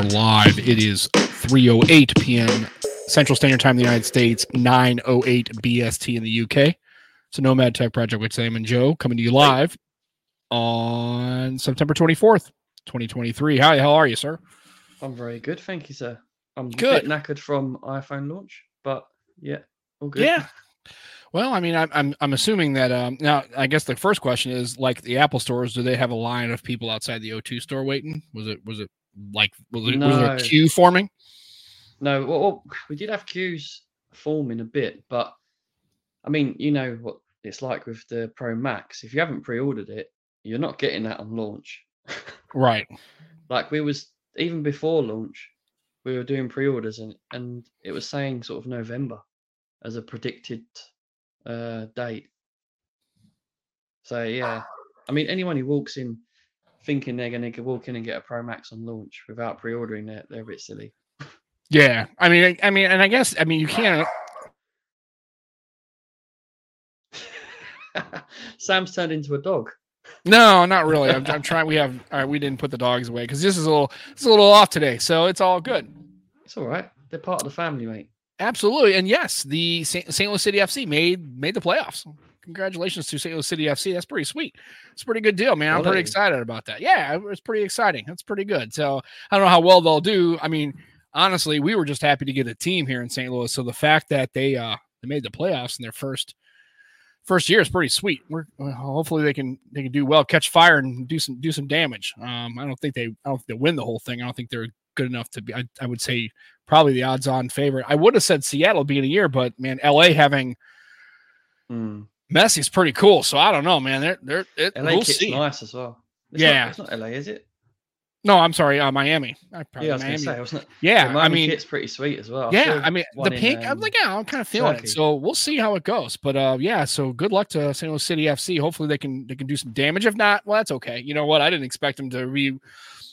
Are live. It is 3:08 p.m. Central Standard Time in the United States, 9:08 BST in the UK. It's a Nomad Tech Project with Sam and Joe coming to you live on September 24th, 2023. Hi, how are you, sir? I'm very good, thank you, sir. I'm Good. a bit knackered from iPhone launch, but yeah, all good. Yeah. Well, I mean, I'm I'm, I'm assuming that um, now. I guess the first question is like the Apple stores. Do they have a line of people outside the O2 store waiting? Was it was it like was, it, was there No. a queue forming? No, well, well, we did have queues forming a bit, but I mean, you know what it's like with the Pro Max. If you haven't pre-ordered it, you're not getting that on launch. Right. like we was even before launch, we were doing pre-orders and and it was saying sort of November as a predicted uh date. So yeah, I mean anyone who walks in thinking they're going to walk in and get a Pro Max on launch without pre-ordering it, they're a bit silly. Yeah. I mean, I, I mean, and I guess I mean you can't. Sam's turned into a dog. No, not really. I'm, I'm trying. We have. All right, we didn't put the dogs away because this is a little. It's a little off today, so it's all good. It's all right. They're part of the family, mate. Absolutely, and yes, the St. St. Louis City FC made made the playoffs. Congratulations to St. Louis City FC. That's pretty sweet. It's a pretty good deal, man. I'm pretty excited about that. Yeah, it's pretty exciting. That's pretty good. So I don't know how well they'll do. I mean, honestly, we were just happy to get a team here in St. Louis. So the fact that they uh they made the playoffs in their first first year is pretty sweet. We're hopefully they can they can do well, catch fire, and do some do some damage. Um, I don't think they I don't think they win the whole thing. I don't think they're good enough to be. I, I would say probably the odds on favorite. I would have said Seattle being a year, but man, LA having Mm. Messi's pretty cool. So I don't know, man. They're they're it, LA we'll kit's see. nice as well. It's Yeah. not, it's not LA, is it? No, I'm sorry, uh, Miami. I probably Yeah, I was Miami. say, wasn't it? yeah, The I mean, kit's pretty sweet as well. yeah, saw I mean the one in, pink. I'm um, like, yeah, I'm kind of feeling it. So we'll see how it goes. But uh, yeah. So good luck to St. Louis City FC. Hopefully they can they can do some damage. If not, well, that's okay. You know what? I didn't expect them to be.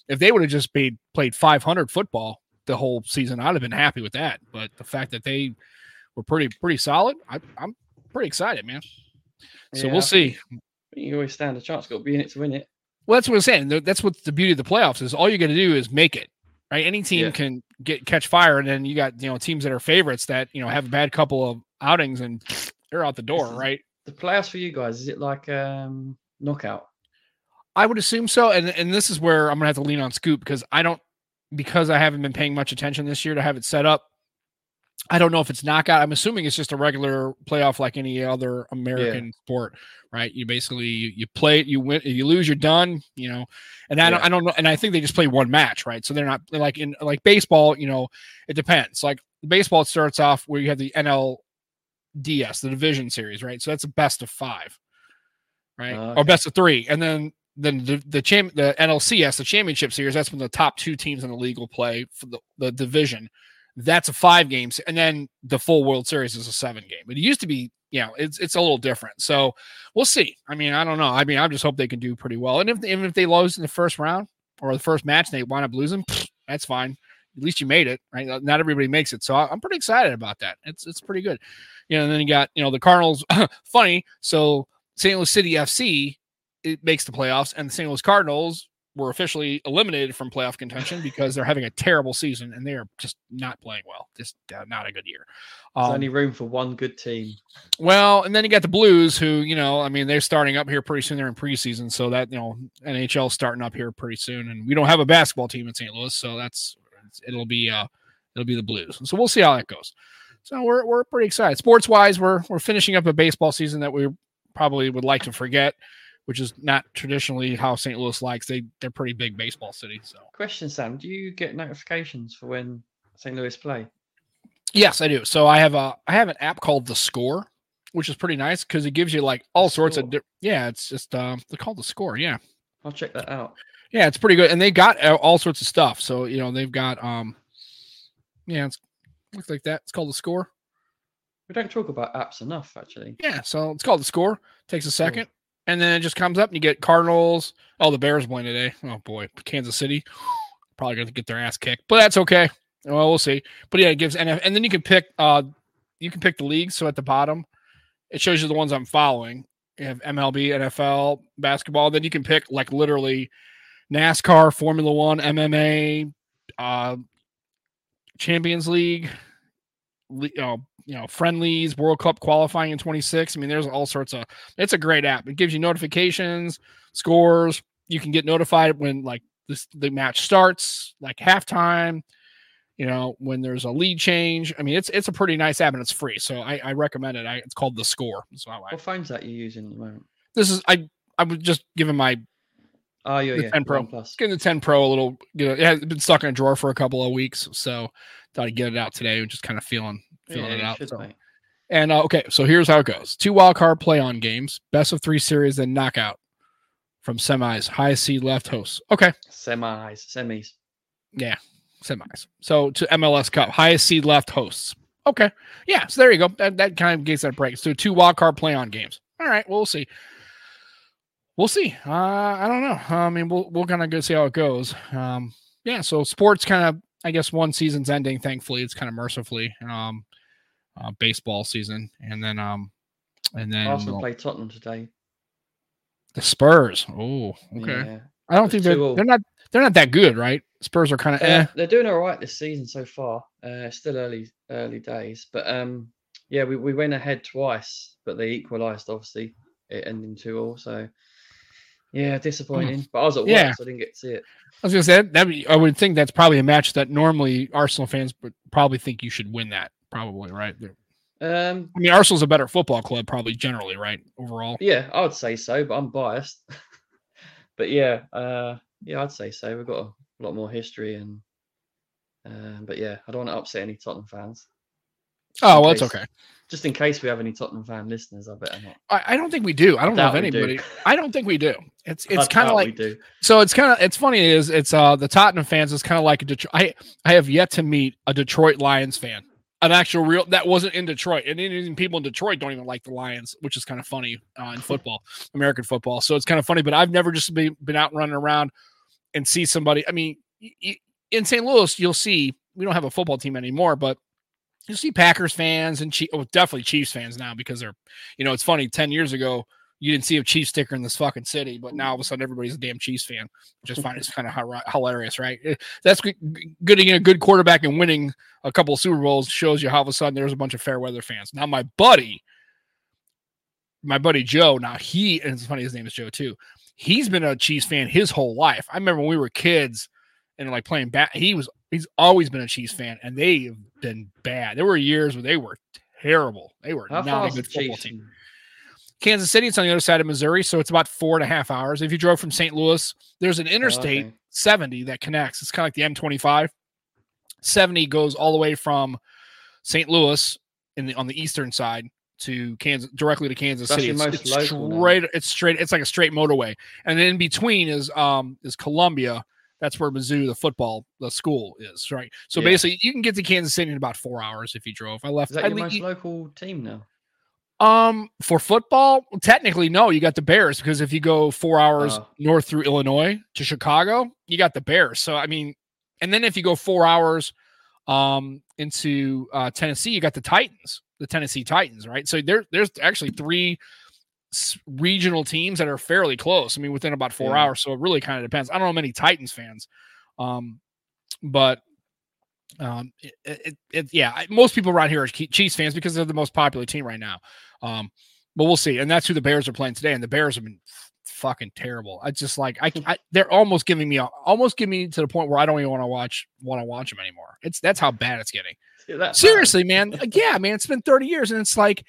If they would have just played played 500 football the whole season, I'd have been happy with that. But the fact that they were pretty pretty solid, I, I'm pretty excited, man. So Yeah, we'll see. You always stand a chance. Got to be in it to win it. Well, that's what I'm saying. That's what the beauty of the playoffs is. All you got to do is make it. Right? Any team Yeah. can get catch fire, and then you got you know teams that are favorites that you know have a bad couple of outings and they're out the door. Right? The playoffs for you guys, is it like um knockout? I would assume so. And and this is where I'm gonna have to lean on Scoop because I don't because I haven't been paying much attention this year to have it set up. I don't know if it's knockout. I'm assuming it's just a regular playoff like any other American sport, right? You basically you, you play it, you win, you lose, you're done, you know. And I don't I don't know, and I think they just play one match, right? So they're not they're like in like baseball, you know, it depends. Like baseball it starts off where you have the NLDS, the division series, right? So that's a best of five, right? Oh, Or best of three, and then then the the champ the NLCS, the championship series, that's when the top two teams in the league will play for the, the division. That's a five games, and then the full World Series is a seven game. But it used to be, you know, it's it's a little different. So we'll see. I mean, I don't know. I mean, I just hope they can do pretty well. And if even if they lose in the first round or the first match, and they wind up losing, pfft, that's fine. At least you made it, right? Not everybody makes it, so I'm pretty excited about that. It's it's pretty good. You know, and then you got you know the Cardinals. funny, so St. Louis City FC it makes the playoffs, and the St. Louis Cardinals were officially eliminated from playoff contention because they're having a terrible season and they are just not playing well. Just uh, not a good year. There's Um, only room for one good team. well, and then you got the Blues, who you know, I mean, they're starting up here pretty soon. They're in preseason, so that you know, NHL starting up here pretty soon, and we don't have a basketball team in St. Louis, so that's it'll be uh it'll be the Blues. So we'll see how that goes. So we're we're pretty excited. Sports wise, we're we're finishing up a baseball season that we probably would like to forget, which is not traditionally how St. Louis likes. They they're pretty big baseball city. So Question, Sam: Do you get notifications for when St. Louis play? yes, I do. So I have a I have an app called The Score, which is pretty nice because it gives you like all sorts of di- yeah. It's just um they're called The Score. Yeah. I'll check that out. Yeah, it's pretty good, and they got uh, all sorts of stuff. So you know they've got um, yeah, it's looks like that. It's called the score. We don't talk about apps enough, actually. Yeah, so it's called the score. Takes a second, and then it just comes up, and you get Cardinals. Oh, the Bears playing today. Oh boy, Kansas City probably going to get their ass kicked, but that's okay. Well, we'll see. But yeah, it gives NF, and then you can pick. uh You can pick the leagues. So at the bottom, it shows you the ones I'm following. You have MLB, NFL, basketball. Then you can pick like literally NASCAR, Formula One, MMA, uh, Champions League, you uh, know, you know, friendlies, World Cup qualifying in 26. I mean, there's all sorts of. It's a great app. It gives you notifications, scores. You can get notified when like this the match starts, like halftime. You know, when there's a lead change. I mean, it's it's a pretty nice app and it's free, so I, I recommend it. I, it's called the Score. So I, what phone's that you're using at the moment? This is I I was just giving my Oh, yeah, the yeah. 10 Pro. Plus. getting the 10 Pro a little. You know, it has been stuck in a drawer for a couple of weeks, so thought I'd get it out today. And just kind of feeling feeling Yeah, it out. so. And uh, okay, so here's how it goes: two wild card play on games, best of three series, then knockout from semis, highest seed left hosts. Okay, Semis, semis. yeah, semis. So to MLS Cup, highest seed left hosts. Okay, yeah. So there you go. That, that kind of gets that break. So two wild card play on games. All right, we'll see. We'll see. Uh, I don't know. I mean, we'll we'll kind of go see how it goes. Um, yeah. So sports kind of, I guess, one season's ending. Thankfully, it's kind of mercifully. Um, uh, baseball season, and then um, and then Arsenal well, play Tottenham today. the Spurs. Oh, okay. Yeah. I don't It's think they're they're not they're not that good, right? Spurs are kind of Uh, eh. they're doing all right this season so far. Uh, still early early days, but um, yeah, we, we went ahead twice, but they equalised. Obviously, it ending two all. So yeah, disappointing. But I was at work, Yeah. so I didn't get to see it. I was gonna say that I would think that's probably a match that normally Arsenal fans would probably think you should win that. Probably right. Um, I mean, Arsenal's a better football club, probably generally, right? Overall, yeah, I would say so, but I'm biased. but yeah, uh, yeah, I'd say so. We've got a lot more history, and um, but yeah, I don't want to upset any Tottenham fans. Oh well, it's okay. Just in case we have any Tottenham fan listeners, I better not. I, I don't think we do. I don't know if we do. anybody. I don't think we do. It's it's kind of like do. so. It's kind of it's funny. Is it's uh the Tottenham fans is kind of like a Detroit. I I have yet to meet a Detroit Lions fan, an actual real that wasn't in Detroit, and even people in Detroit don't even like the Lions, which is kind of funny uh, in football, American football. So it's kind of funny. But I've never just been been out running around and see somebody. I mean, in St. Louis, you'll see we don't have a football team anymore, but you'll see Packers fans and Chief, oh, definitely Chiefs fans now because they're, you know, it's funny. Ten years ago, you didn't see a Chiefs sticker in this fucking city, but now all of a sudden everybody's a damn Chiefs fan. Just find it's kind of hilarious, right? Eh, That's good. Getting a good quarterback and winning a couple of Super Bowls shows you how all of a sudden there's a bunch of fair weather fans. Now my buddy, my buddy Joe, now he and it's funny his name is Joe too. He's been a Chiefs fan his whole life. I remember when we were kids and like playing bat. He was he's always been a Chiefs fan, and they've been bad. There were years where they were terrible. They were How not a good football Chiefs? team. Kansas City, it's on the other side of Missouri, so it's about four and a half hours. If you drove from St. Louis, there's an interstate okay. 70 that connects. It's kind of like the M25. 70 goes all the way from St. Louis in the on the eastern side to Kansas directly to Kansas That's City. It's, it's now. straight. It's straight. It's like a straight motorway, and then in between is um is Columbia. That's where Mizzou, the football, the school is, right? So Yeah. basically, you can get to Kansas City in about four hours if you drove. I left. Is that I your le- most local team now? um, for football, technically, no. You got the Bears because if you go four hours Oh. north through Illinois to Chicago, you got the Bears. So I mean, and then if you go four hours um into uh Tennessee, you got the Titans, the Tennessee Titans, right? So there, there's actually three regional teams that are fairly close. I mean, within about four Yeah. hours. So it really kind of depends. I don't know many Titans fans, um, but um, it, it, it yeah, most people around here are Chi- Chiefs fans because they're the most popular team right now. Um, but we'll see. And that's who the Bears are playing today. And the Bears have been f- fucking terrible. I just like I, I they're almost giving me almost giving me to the point where I don't even want to watch want to watch them anymore. It's that's how bad it's getting. Is it that bad? Seriously, man. Like, yeah, man. It's been 30 years, and it's like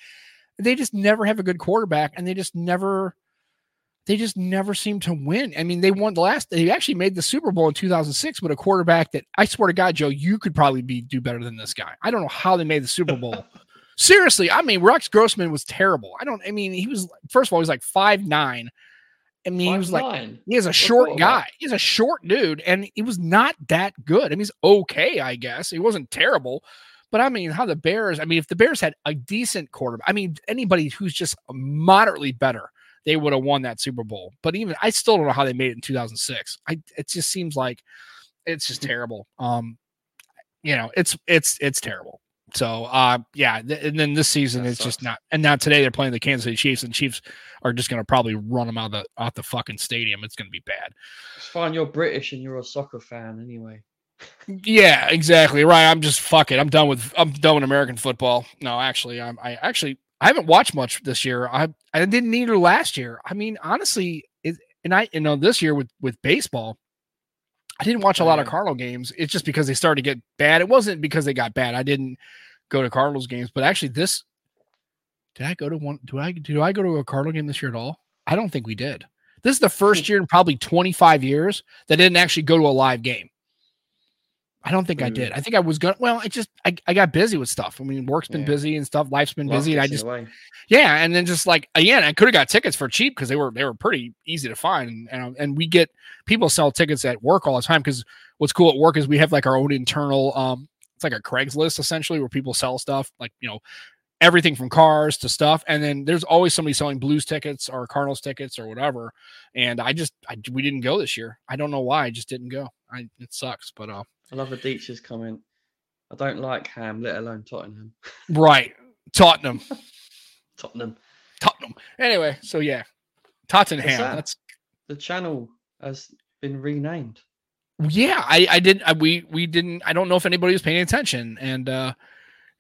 they just never have a good quarterback, and they just never they just never seem to win. I mean, they won the last they actually made the Super Bowl in 2006 with a quarterback that I swear to God, Joe, you could probably be do better than this guy. I don't know how they made the Super Bowl. Seriously, I mean, Rex Grossman was terrible. I don't I mean, he was first of all, he was like five nine. I mean, he was like 5'9". he is a short quarterback? guy. He's a short dude, and he was not that good. I mean, he's okay, I guess. He wasn't terrible, but I mean, how the Bears? I mean, if the Bears had a decent quarterback, I mean, anybody who's just moderately better, they would have won that Super Bowl. But even I still don't know how they made it in 2006. I it just seems like it's just terrible. Um, you know, it's it's it's terrible. So, uh, yeah, th- and then this season That it's just not. And now today they're playing the Kansas City Chiefs, and Chiefs are just going to probably run them out of the out the fucking stadium. It's going to be bad. It's fine. You're British and you're a soccer fan anyway. Yeah, exactly. Right. I'm just fuck it. I'm done with I'm done with American football. No, actually, I'm I actually I haven't watched much this year. I I didn't either last year. I mean, honestly, it, and I you know this year with with baseball, I didn't watch a lot of Cardinal games. It's just because they started to get bad. It wasn't because they got bad. I didn't go to Cardinals games, but actually this did I go to one do I do I go to a Cardinal game this year at all? I don't think we did. This is the first hmm. year in probably 25 years that didn't actually go to a live game. I don't think mm. I did. I think I was going. Well, I just I, I got busy with stuff. I mean, work's been yeah. busy and stuff. Life's been busy, and I just yeah. And then just like again, I could have got tickets for cheap because they were they were pretty easy to find, and, and and we get people sell tickets at work all the time because what's cool at work is we have like our own internal um it's like a Craigslist essentially where people sell stuff like you know everything from cars to stuff. And then there's always somebody selling Blues tickets or Cardinals tickets or whatever. And I just, I, we didn't go this year. I don't know why. I just didn't go. I, it sucks, but uh, I love the Deech's comment. I don't like Ham, let alone Tottenham. right, Tottenham. Tottenham. Tottenham. Anyway, so yeah, Tottenham. That? That's the channel has been renamed. Yeah, I, I didn't. I, we we didn't. I don't know if anybody was paying attention, and uh,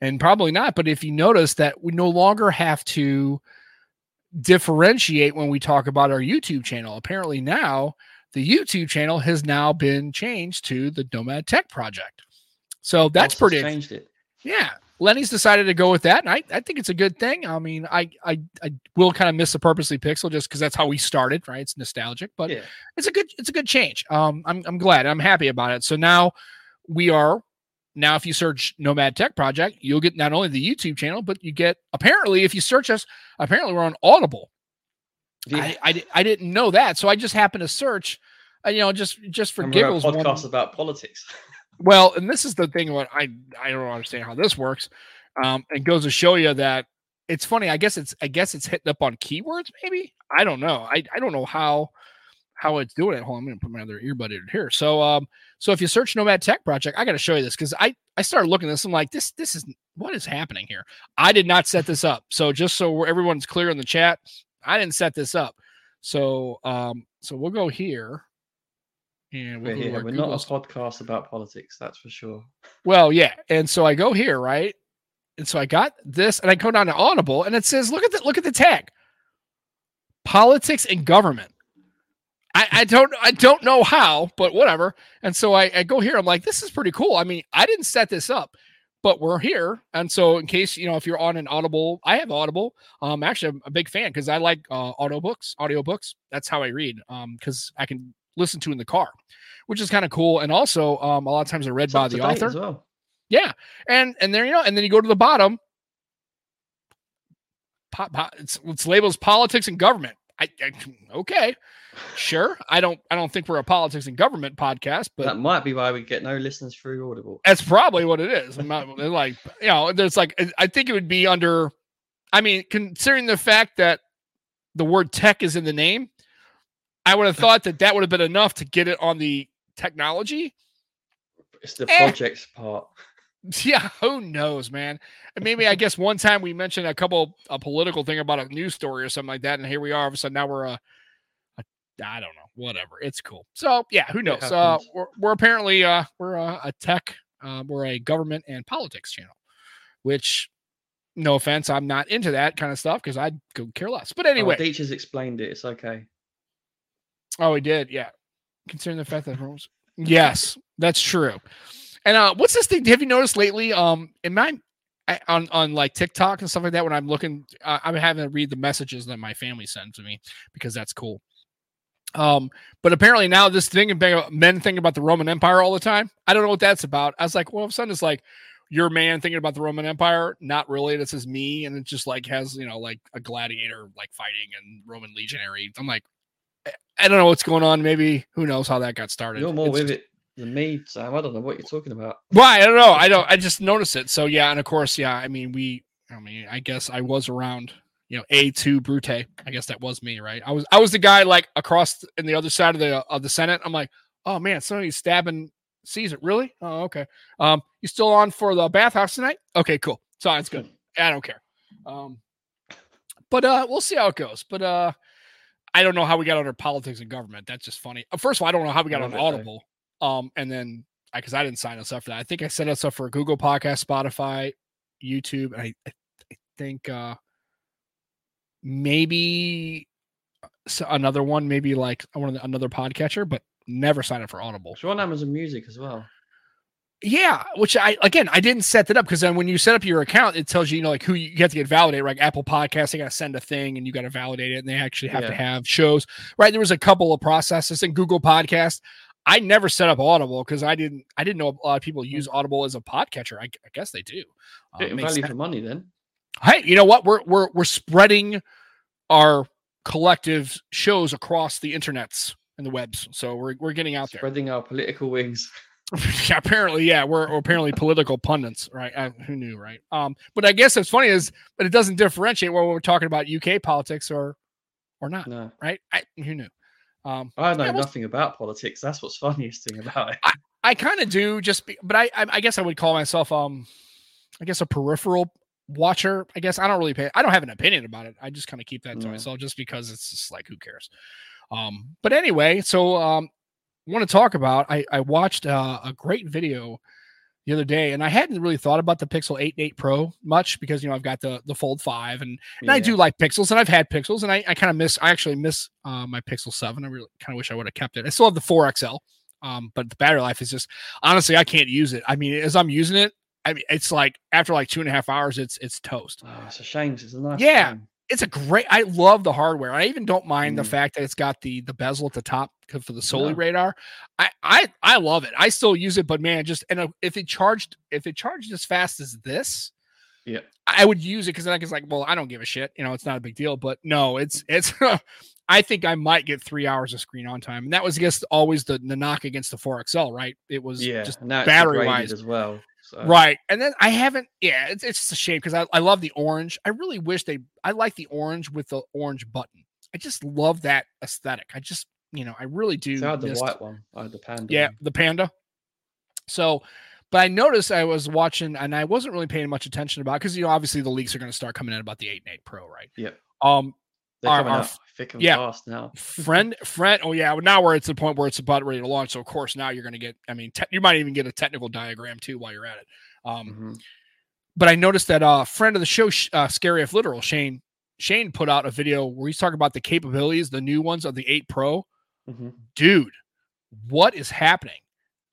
and probably not. But if you notice that we no longer have to differentiate when we talk about our YouTube channel. Apparently now the YouTube channel has now been changed to the Nomad Tech Project. So that's pretty changed it. Yeah. Lenny's decided to go with that, and I, I think it's a good thing. I mean, I I, I will kind of miss the purposely pixel just because that's how we started, right? It's nostalgic, but yeah. it's a good it's a good change. Um, I'm I'm glad, I'm happy about it. So now we are now if you search Nomad Tech Project, you'll get not only the YouTube channel, but you get apparently if you search us, apparently we're on Audible. Yeah. I, I, I didn't know that, so I just happened to search, uh, you know, just just for and giggles. Podcast about politics. well, and this is the thing. What I I don't understand how this works. Um, it goes to show you that it's funny. I guess it's I guess it's hitting up on keywords. Maybe I don't know. I I don't know how how it's doing it. Hold on, I'm gonna put my other earbud in here. So um, so if you search Nomad Tech Project, I got to show you this because I I started looking at this. I'm like, this this is what is happening here. I did not set this up. So just so everyone's clear in the chat, I didn't set this up. So um, so we'll go here. And we'll we're, we're not a podcast about politics, that's for sure. Well, yeah. And so I go here, right? And so I got this, and I go down to Audible, and it says, look at the look at the tag. Politics and government. I, I don't I don't know how, but whatever. And so I, I go here. I'm like, this is pretty cool. I mean, I didn't set this up but we're here. And so, in case you know, if you're on an Audible, I have Audible. Um, actually, I'm a big fan because I like uh, audio books, audio books. That's how I read. Um, because I can listen to in the car, which is kind of cool. And also, um, a lot of times I read it's by the author. Well. Yeah, and and there you know, and then you go to the bottom. Pop, pop, it's, it's labels politics and government. I, I okay sure. I don't I don't think we're a politics and government podcast, but that might be why we get no listeners through Audible. That's probably what it is. Not like you know, there's like I think it would be under I mean, considering the fact that the word tech is in the name, I would have thought that that would have been enough to get it on the technology. It's the eh. projects part. Yeah, who knows, man? Maybe I guess one time we mentioned a couple a political thing about a news story or something like that, and here we are. All of a sudden, now we're a I don't know, whatever. It's cool. So yeah, who knows? Uh, we're, we're apparently uh, we're a, a tech, uh, we're a government and politics channel, which no offense, I'm not into that kind of stuff because I could care less. But anyway, oh, Deech has explained it. It's okay. Oh, he did. Yeah, considering the fact that rules. yes, that's true. And uh, what's this thing? Have you noticed lately? Um, in my on on like TikTok and stuff like that, when I'm looking, uh, I'm having to read the messages that my family sends to me because that's cool. Um, but apparently now this thing about men thinking about the Roman Empire all the time. I don't know what that's about. I was like, well, all of a sudden it's like your man thinking about the Roman Empire. Not really. This is me, and it just like has you know like a gladiator like fighting and Roman legionary. I'm like, I don't know what's going on. Maybe who knows how that got started. You're more it's with it than me, Sam. I don't know what you're talking about. Why? I don't know. I don't. I just noticed it. So yeah, and of course, yeah. I mean, we. I mean, I guess I was around you know, Et tu Brute. I guess that was me, right? I was I was the guy like across in the other side of the of the Senate. I'm like, oh man, somebody's stabbing Caesar. Really? Oh, okay. Um, you still on for the bathhouse tonight? Okay, cool. So it's good. I don't care. Um, but uh, we'll see how it goes. But uh, I don't know how we got under politics and government. That's just funny. First of all, I don't know how we got on Audible. Um, and then I because I didn't sign us up for that. I think I set us up for Google Podcast, Spotify, YouTube, and I, I, I think uh maybe another one, maybe like I want another podcatcher, but never sign up for Audible. It's on Amazon Music as well. Yeah, which I again I didn't set that up because then when you set up your account, it tells you you know like who you, you have to get validated. Like Apple Podcasts, they got to send a thing and you got to validate it, and they actually have to have shows. Right, there was a couple of processes in Google Podcast. I never set up Audible because I didn't I didn't know a lot of people use Audible as a podcatcher. I, I guess they do. Uh, value sense. for money then. hey, you know what? We're we're we're spreading our collective shows across the internets and the webs. So we're we're getting out there. Spreading our political wings. yeah, apparently, yeah, we're, we're apparently political pundits, right? Uh, who knew, right? Um, but I guess what's funny is, but it doesn't differentiate whether we're talking about UK politics or or not, No. right? I, who knew? Um, I know Yeah, well- nothing about politics. That's what's funniest thing about it. I kind of do, just be, but I, I I guess I would call myself um, I guess a peripheral watcher. I guess I don't really pay. I don't have an opinion about it. I just kind of keep that to No. myself, just because it's just like who cares. Um, but anyway, so um, want to talk about. I I watched uh, a great video the other day, and I hadn't really thought about the Pixel 8 8 Pro much because you know I've got the the Fold 5 and and I do like Pixels, and I've had Pixels, and I, I kind of miss. I actually miss uh, my Pixel Seven. I really kind of wish I would have kept it. I still have the Four XL, um, but the battery life is just honestly I can't use it. I mean, as I'm using it, I mean it's like after like two and a half hours, it's it's toast. Oh, it's a shame. It's a nice. Yeah. phone. It's a great. I love the hardware. I even don't mind the Mm. fact that it's got the the bezel at the top for the Soli No. radar. I I I love it. I still use it, but man, just and uh, if it charged if it charged as fast as this, Yeah. I would use it because then I was like, well, I don't give a shit. You know, it's not a big deal. But no, it's it's. I think I might get three hours of screen on time, and that was I guess always the the knock against the 4XL, right? It was Yeah. just battery wise. as well. So. right. And then I haven't. Yeah, it's it's just a shame because I I love the orange. I really wish they. I like the orange with the orange button. I just love that aesthetic. I just you know I really do. So I had the miss- white one. I had the panda. yeah, one. the panda. So, but I noticed I was watching and I wasn't really paying much attention about because you know obviously the leaks are going to start coming in about the eight and eight Pro, right? Yeah. Um, They're Our- coming our thick and yeah. fast now. friend, friend. Oh yeah, well, now we're at the point where it's about ready to launch. So of course now you're going to get. I mean, te- you might even get a technical diagram too while you're at it. Um, Mhm. but I noticed that uh friend of the show, uh, Scary if Literal, Shane. Shane put out a video where he's talking about the capabilities, the new ones of the 8 Pro. Mhm. dude, what is happening?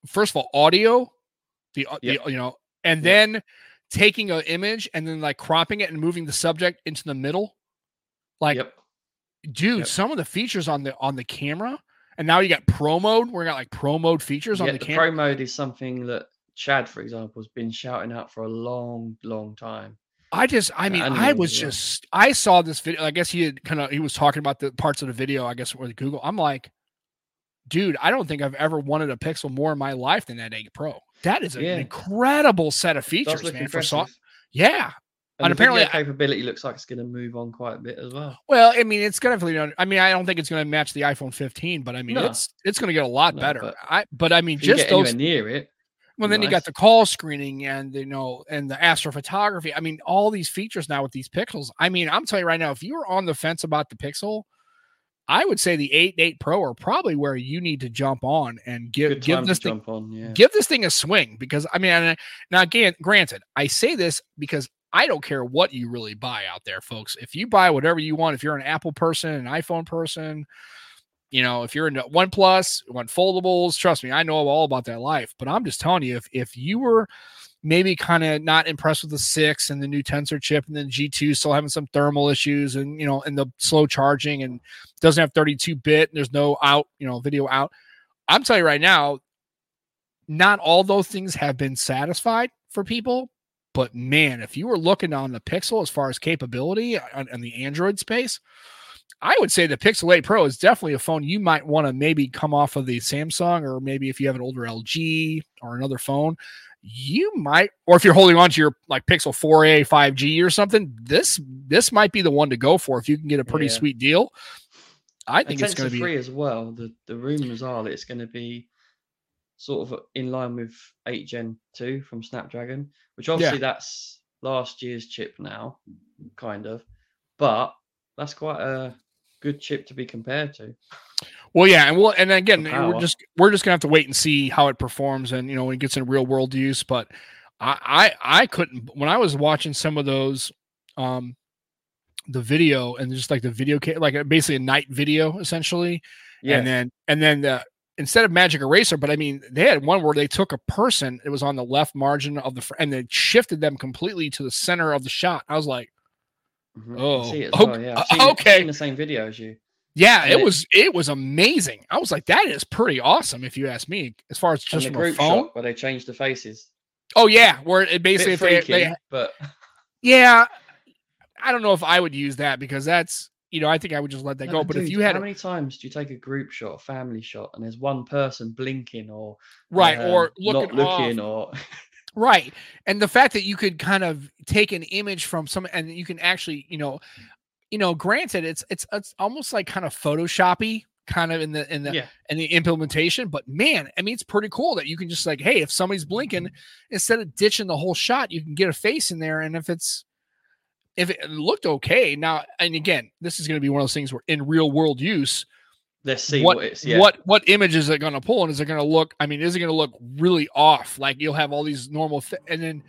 First of all, audio, the, uh, Yep. the you know, and Yep. then taking an image and then like cropping it and moving the subject into the middle. Like, yep. dude, some of the features on the on the camera, and now you got pro mode. We're got like pro mode features on the, the camera. pro mode is something that Chad, for example, has been shouting out for a long, long time. I just, I mean, I was as well. just, I saw this video. I guess he had kind of, he was talking about the parts of the video. I guess with Google. I'm like, dude, I don't think I've ever wanted a Pixel more in my life than that 8 Pro. That is an Yeah. incredible set of features, man. For impressive. so- yeah. And, and the apparently capability looks like it's going to move on quite a bit as well. Well, I mean, it's you know, I mean, I don't think it's gonna match the iPhone 15, but I mean, No. it's it's gonna get a lot No, better. but I, but I mean, just those. near it, Well, then you got the call screening and you know, and the astrophotography. I mean, all these features now with these pixels. I mean, I'm telling you right now, if you were on the fence about the Pixel, I would say the 8 8 Pro are probably where you need to jump on and give give this thing on. Yeah. give this thing a swing because I mean, now again, granted, I say this because I don't care what you really buy out there, folks. If you buy whatever you want, if you're an Apple person, an iPhone person, you know, if you're into OnePlus, one foldables, trust me, I know all about that life. But I'm just telling you, if if you were maybe kind of not impressed with the six and the new tensor chip and then G2 still having some thermal issues and you know and the slow charging and doesn't have 32 bit and there's no out, you know, video out. I'm telling you right now, not all those things have been satisfied for people. But man, if you were looking on the Pixel as far as capability on, on the Android space, I would say the Pixel 8 Pro is definitely a phone you might want to maybe come off of the Samsung, or maybe if you have an older LG or another phone, you might, or if you're holding on to your like Pixel 4a 5G or something, this this might be the one to go for if you can get a pretty Yeah. sweet deal. I think it's going to be free as well. The the rumors are that it's going to be sort of in line with 8 Gen 2 from Snapdragon, which obviously that's last year's chip now, kind of. But that's quite a good chip to be compared to. Well, yeah, and we'll and again we're just we're just gonna have to wait and see how it performs and you know when it gets in real world use. But I I, I couldn't when I was watching some of those um the video and just like the video like basically a night video essentially Yeah. and then and then the instead of magic eraser but i mean they had one where they took a person it was on the left margin of the fr- and they shifted them completely to the center of the shot i was like Mhm. I Oh, see it as ok- well, yeah. uh, I've seen, it- I've okay. seen the same video as you. Yeah it it- was it was amazing i was like that is pretty awesome if you ask me as far as just from a group phone shot where they changed the faces. oh yeah where it basically freaky, they, they but yeah i don't know if i would use that because that's you know i think i would just let that No, go but if you had how many times do you take a group shot, a family shot, and there's one person blinking or right or um, looking not off, looking or Right. And the fact that you could kind of take an image from some and you can actually, you know, you know, granted it's it's it's almost like kind of photoshoppy kind of in the in the yeah, in the implementation, but man, I mean it's pretty cool that you can just like, hey, if somebody's blinking, mm-hmm. instead of ditching the whole shot, you can get a face in there and if it's if it looked okay. Now, and again, this is going to be one of those things where in real world use, let's see what what. Yeah, what what image is it going to pull and is it going to look i mean is it going to look really off like you'll have all these normal th- and then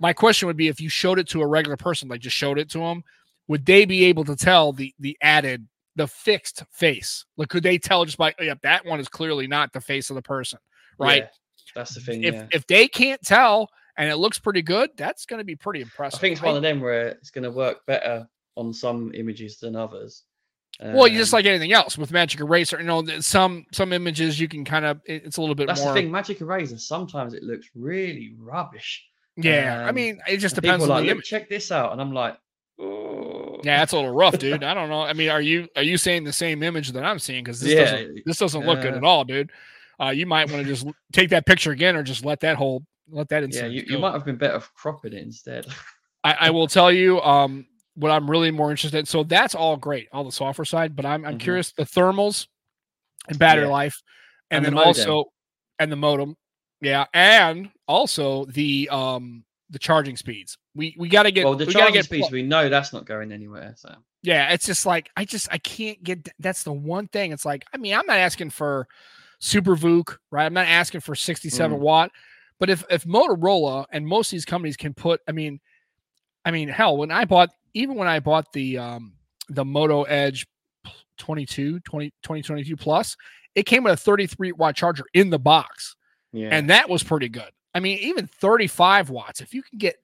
my question would be if you showed it to a regular person like just showed it to them would they be able to tell the the added the fixed face like could they tell just by oh, yeah that one is clearly not the face of the person right yeah, that's the thing. if yeah. if they can't tell and it looks pretty good that's going to be pretty impressive. I think it's one of them where it's going to work better on some images than others. well you just Um, like anything else with magic eraser you know some some images you can kind of it's a little bit that's more the thing. Magic Eraser. Sometimes it looks really rubbish. yeah i Um, mean it just depends on are the like, image check this out, and I'm like, oh. Yeah, that's a little rough, dude. I don't know. I mean, are you are you saying the same image that I'm seeing? Because this Yeah, doesn't this doesn't look good uh, at all, dude. Uh, you might want to just take that picture again, or just let that whole let that yeah. You, you might have been better cropping it instead. I, I will tell you, um, what I'm really more interested. in. So that's all great, all the software side, but I'm I'm Mhm. curious the thermals and battery Yeah. life, and, And then modem. also and the modem, yeah, and also the um the charging speeds. We we got to get well, the we charging get speeds, we know that's not going anywhere. So yeah it's just like i just i can't get that's the one thing it's like i mean i'm not asking for super VOOC, right i'm not asking for 67 Mm. watt but if if motorola and most of these companies can put i mean i mean hell when i bought even when i bought the um the moto edge 22 20 2022 plus it came with a 33 watt charger in the box yeah, and that was pretty good i mean even 35 watts if you can get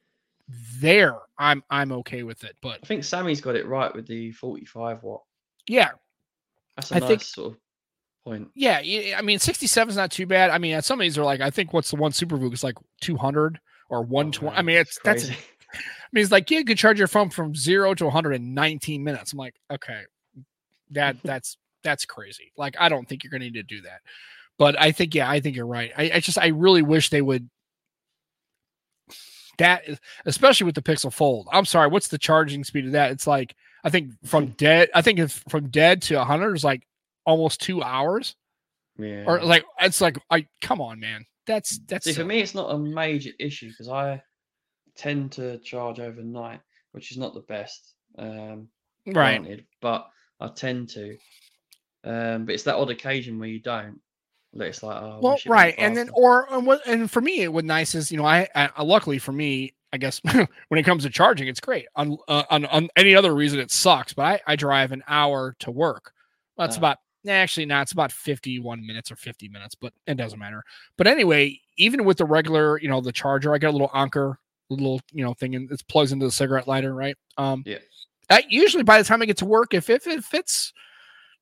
there i'm i'm okay with it but I think Sammy's got it right with the 45 watt. yeah That's a I nice think- sort of point. Yeah, I mean, 67 is not too bad. I mean, some of these are like, I think what's the one Super VOOC is like 200 or 120. I mean, it's that's. I mean, it's like, yeah, you could charge your phone from zero to 119 minutes. I'm like, okay, that that's, that's crazy. Like, I don't think you're going to need to do that. But I think, yeah, I think you're right. I, I just, I really wish they would. That is, especially with the Pixel Fold. I'm sorry, what's the charging speed of that? It's like, I think from dead, I think if from dead to 100 is like almost two hours yeah. or like it's like I come on, man. That's that's See, for me, it's not a major issue because I tend to charge overnight, which is not the best. Um, right. granted, but I tend to. Um, but it's that odd occasion where you don't. That it's like, oh, Well, wish it went right, and then or and what and for me, what nice is you know I, I luckily for me, I guess when it comes to charging, it's great. On uh, on on any other reason, it sucks. But I I drive an hour to work. Well, it's Ah. about nah, actually not. It's about fifty one minutes or fifty minutes, but it doesn't matter. But anyway, even with the regular, you know, the charger, I got a little Anker, little you know thing, and it plugs into the cigarette lighter, right? Um, Yeah. I, usually by the time I get to work, if if it fits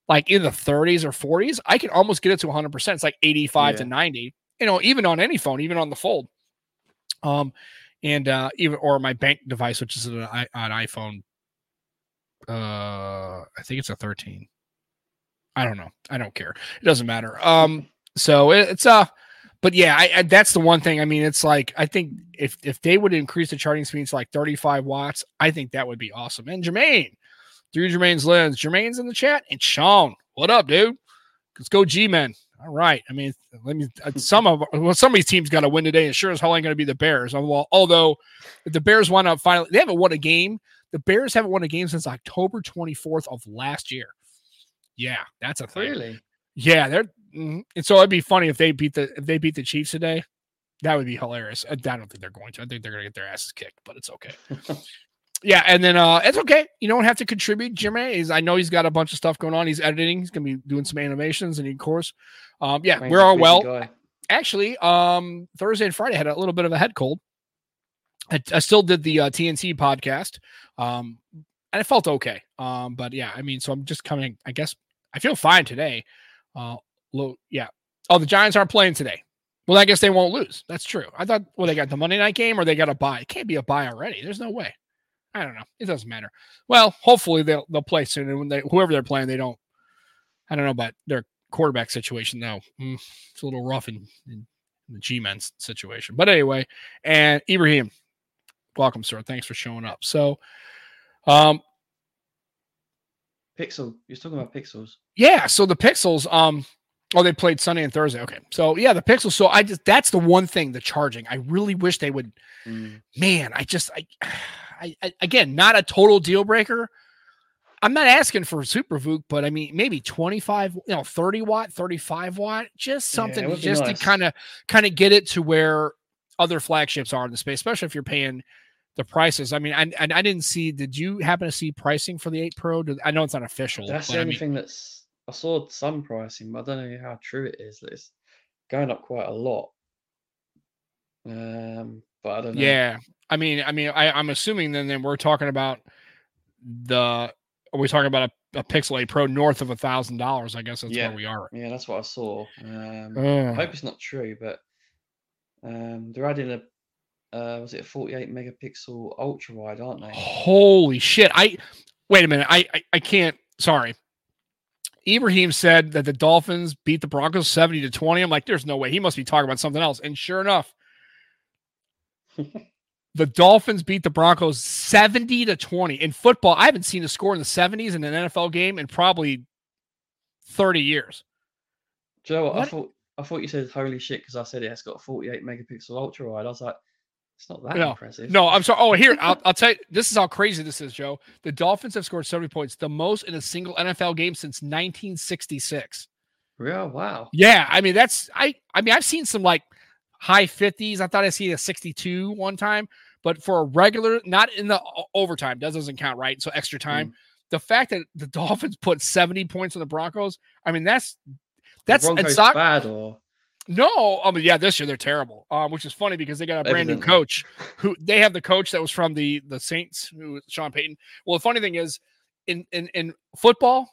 like in the 30s or 40s, I can almost get it to 100. percent It's like 85 to 90. You know, even on any phone, even on the Fold. Um, and uh, even or my bank device, which is an, an iPhone. Uh, I think it's a 13. I don't know. I don't care. It doesn't matter. Um, so it, it's uh but yeah, I, I that's the one thing. I mean, it's like I think if if they would increase the charging speeds to like 35 watts, I think that would be awesome. And Jermaine, through Jermaine's lens, Jermaine's in the chat, and Sean, what up, dude? Let's go, G men. All right. I mean, let me. uh, Some of well, some of these teams got to win today, and sure as hell ain't going to be the Bears. Although if the Bears won up finally, they haven't won a game. The Bears haven't won a game since October 24th of last year. Yeah, that's a thing. really, Yeah, they're mhm. and so it'd be funny if they beat the if they beat the Chiefs today. That would be hilarious. I don't think they're going to. I think they're going to get their asses kicked, but it's okay. yeah, and then uh it's okay. You don't have to contribute. Jimmy is I know he's got a bunch of stuff going on. He's editing. He's gonna be doing some animations and of course. Um yeah, we're all well. guy. Actually, um Thursday and Friday I had a little bit of a head cold. I, I still did the uh, TNT podcast. Um and it felt okay. Um, but yeah, I mean, so I'm just coming, I guess I feel fine today. Uh low, yeah. Oh, the Giants aren't playing today. Well, I guess they won't lose. That's true. I thought, well, they got the Monday night game or they got a buy. It can't be a buy already. There's no way. I don't know. It doesn't matter. Well, hopefully they'll they'll play soon. And when they whoever they're playing, they don't. I don't know about their quarterback situation though. Mm, it's a little rough in, in the G-men's situation. But anyway, and Ibrahim, welcome, sir. Thanks for showing up. So, um, Pixel. You're talking about pixels. yeah. So the Pixels, um, oh, they played Sunday and Thursday. Okay. So yeah, the Pixels. So I just that's the one thing, the charging. I really wish they would Mm. man, I just I, I, I again not a total deal breaker. I'm not asking for super VOOC, but I mean maybe 25, you know, 30 watt, 35 watt, just something it to would be just nice. to kind of kind of get it to where other flagships are in the space, especially if you're paying the prices. I mean, I, and I didn't see. Did you happen to see pricing for the eight Pro? Did- I know it's not official. That's the I only mean, thing that's I saw some pricing, but I don't know how true it is. It's going up quite a lot. Um, but I don't know. Yeah, I mean, I mean, I, I'm assuming then then we're talking about the. Are we talking about a, a Pixel 8 Pro north of a thousand dollars? I guess that's Yeah. where we are. yeah, that's what I saw. Um, I hope it's not true, but um, they're adding a uh, was it a 48 megapixel ultra wide, aren't they? Holy shit! I wait a minute. I, I I can't. Sorry. Ibrahim said that the Dolphins beat the Broncos 70 to 20. I'm like, there's no way. He must be talking about something else. And sure enough, the Dolphins beat the Broncos 70 to 20. In football, I haven't seen a score in the 70s in an NFL game in probably 30 years. Joe, you know what? I thought I thought you said holy shit because I said it has got 48 megapixel ultra wide. I was like, it's not that No, impressive. No, I'm sorry. Oh, here, I'll, I'll tell you. This is how crazy this is, Joe. The Dolphins have scored 70 points, the most in a single NFL game since 1966. Yeah, wow. Yeah, I mean that's I I mean I've seen some like high 50s. I thought I see a 62 one time, but for a regular, not in the overtime, that doesn't count, right? So extra time. The fact that the Dolphins put 70 points on the Broncos, I mean that's that's Broncos soc- bad or no, I mean yeah, this year they're terrible. Um, which is funny because they got a brand new coach who they have the coach that was from the the Saints, who was Sean Payton. Well, the funny thing is, in in in football,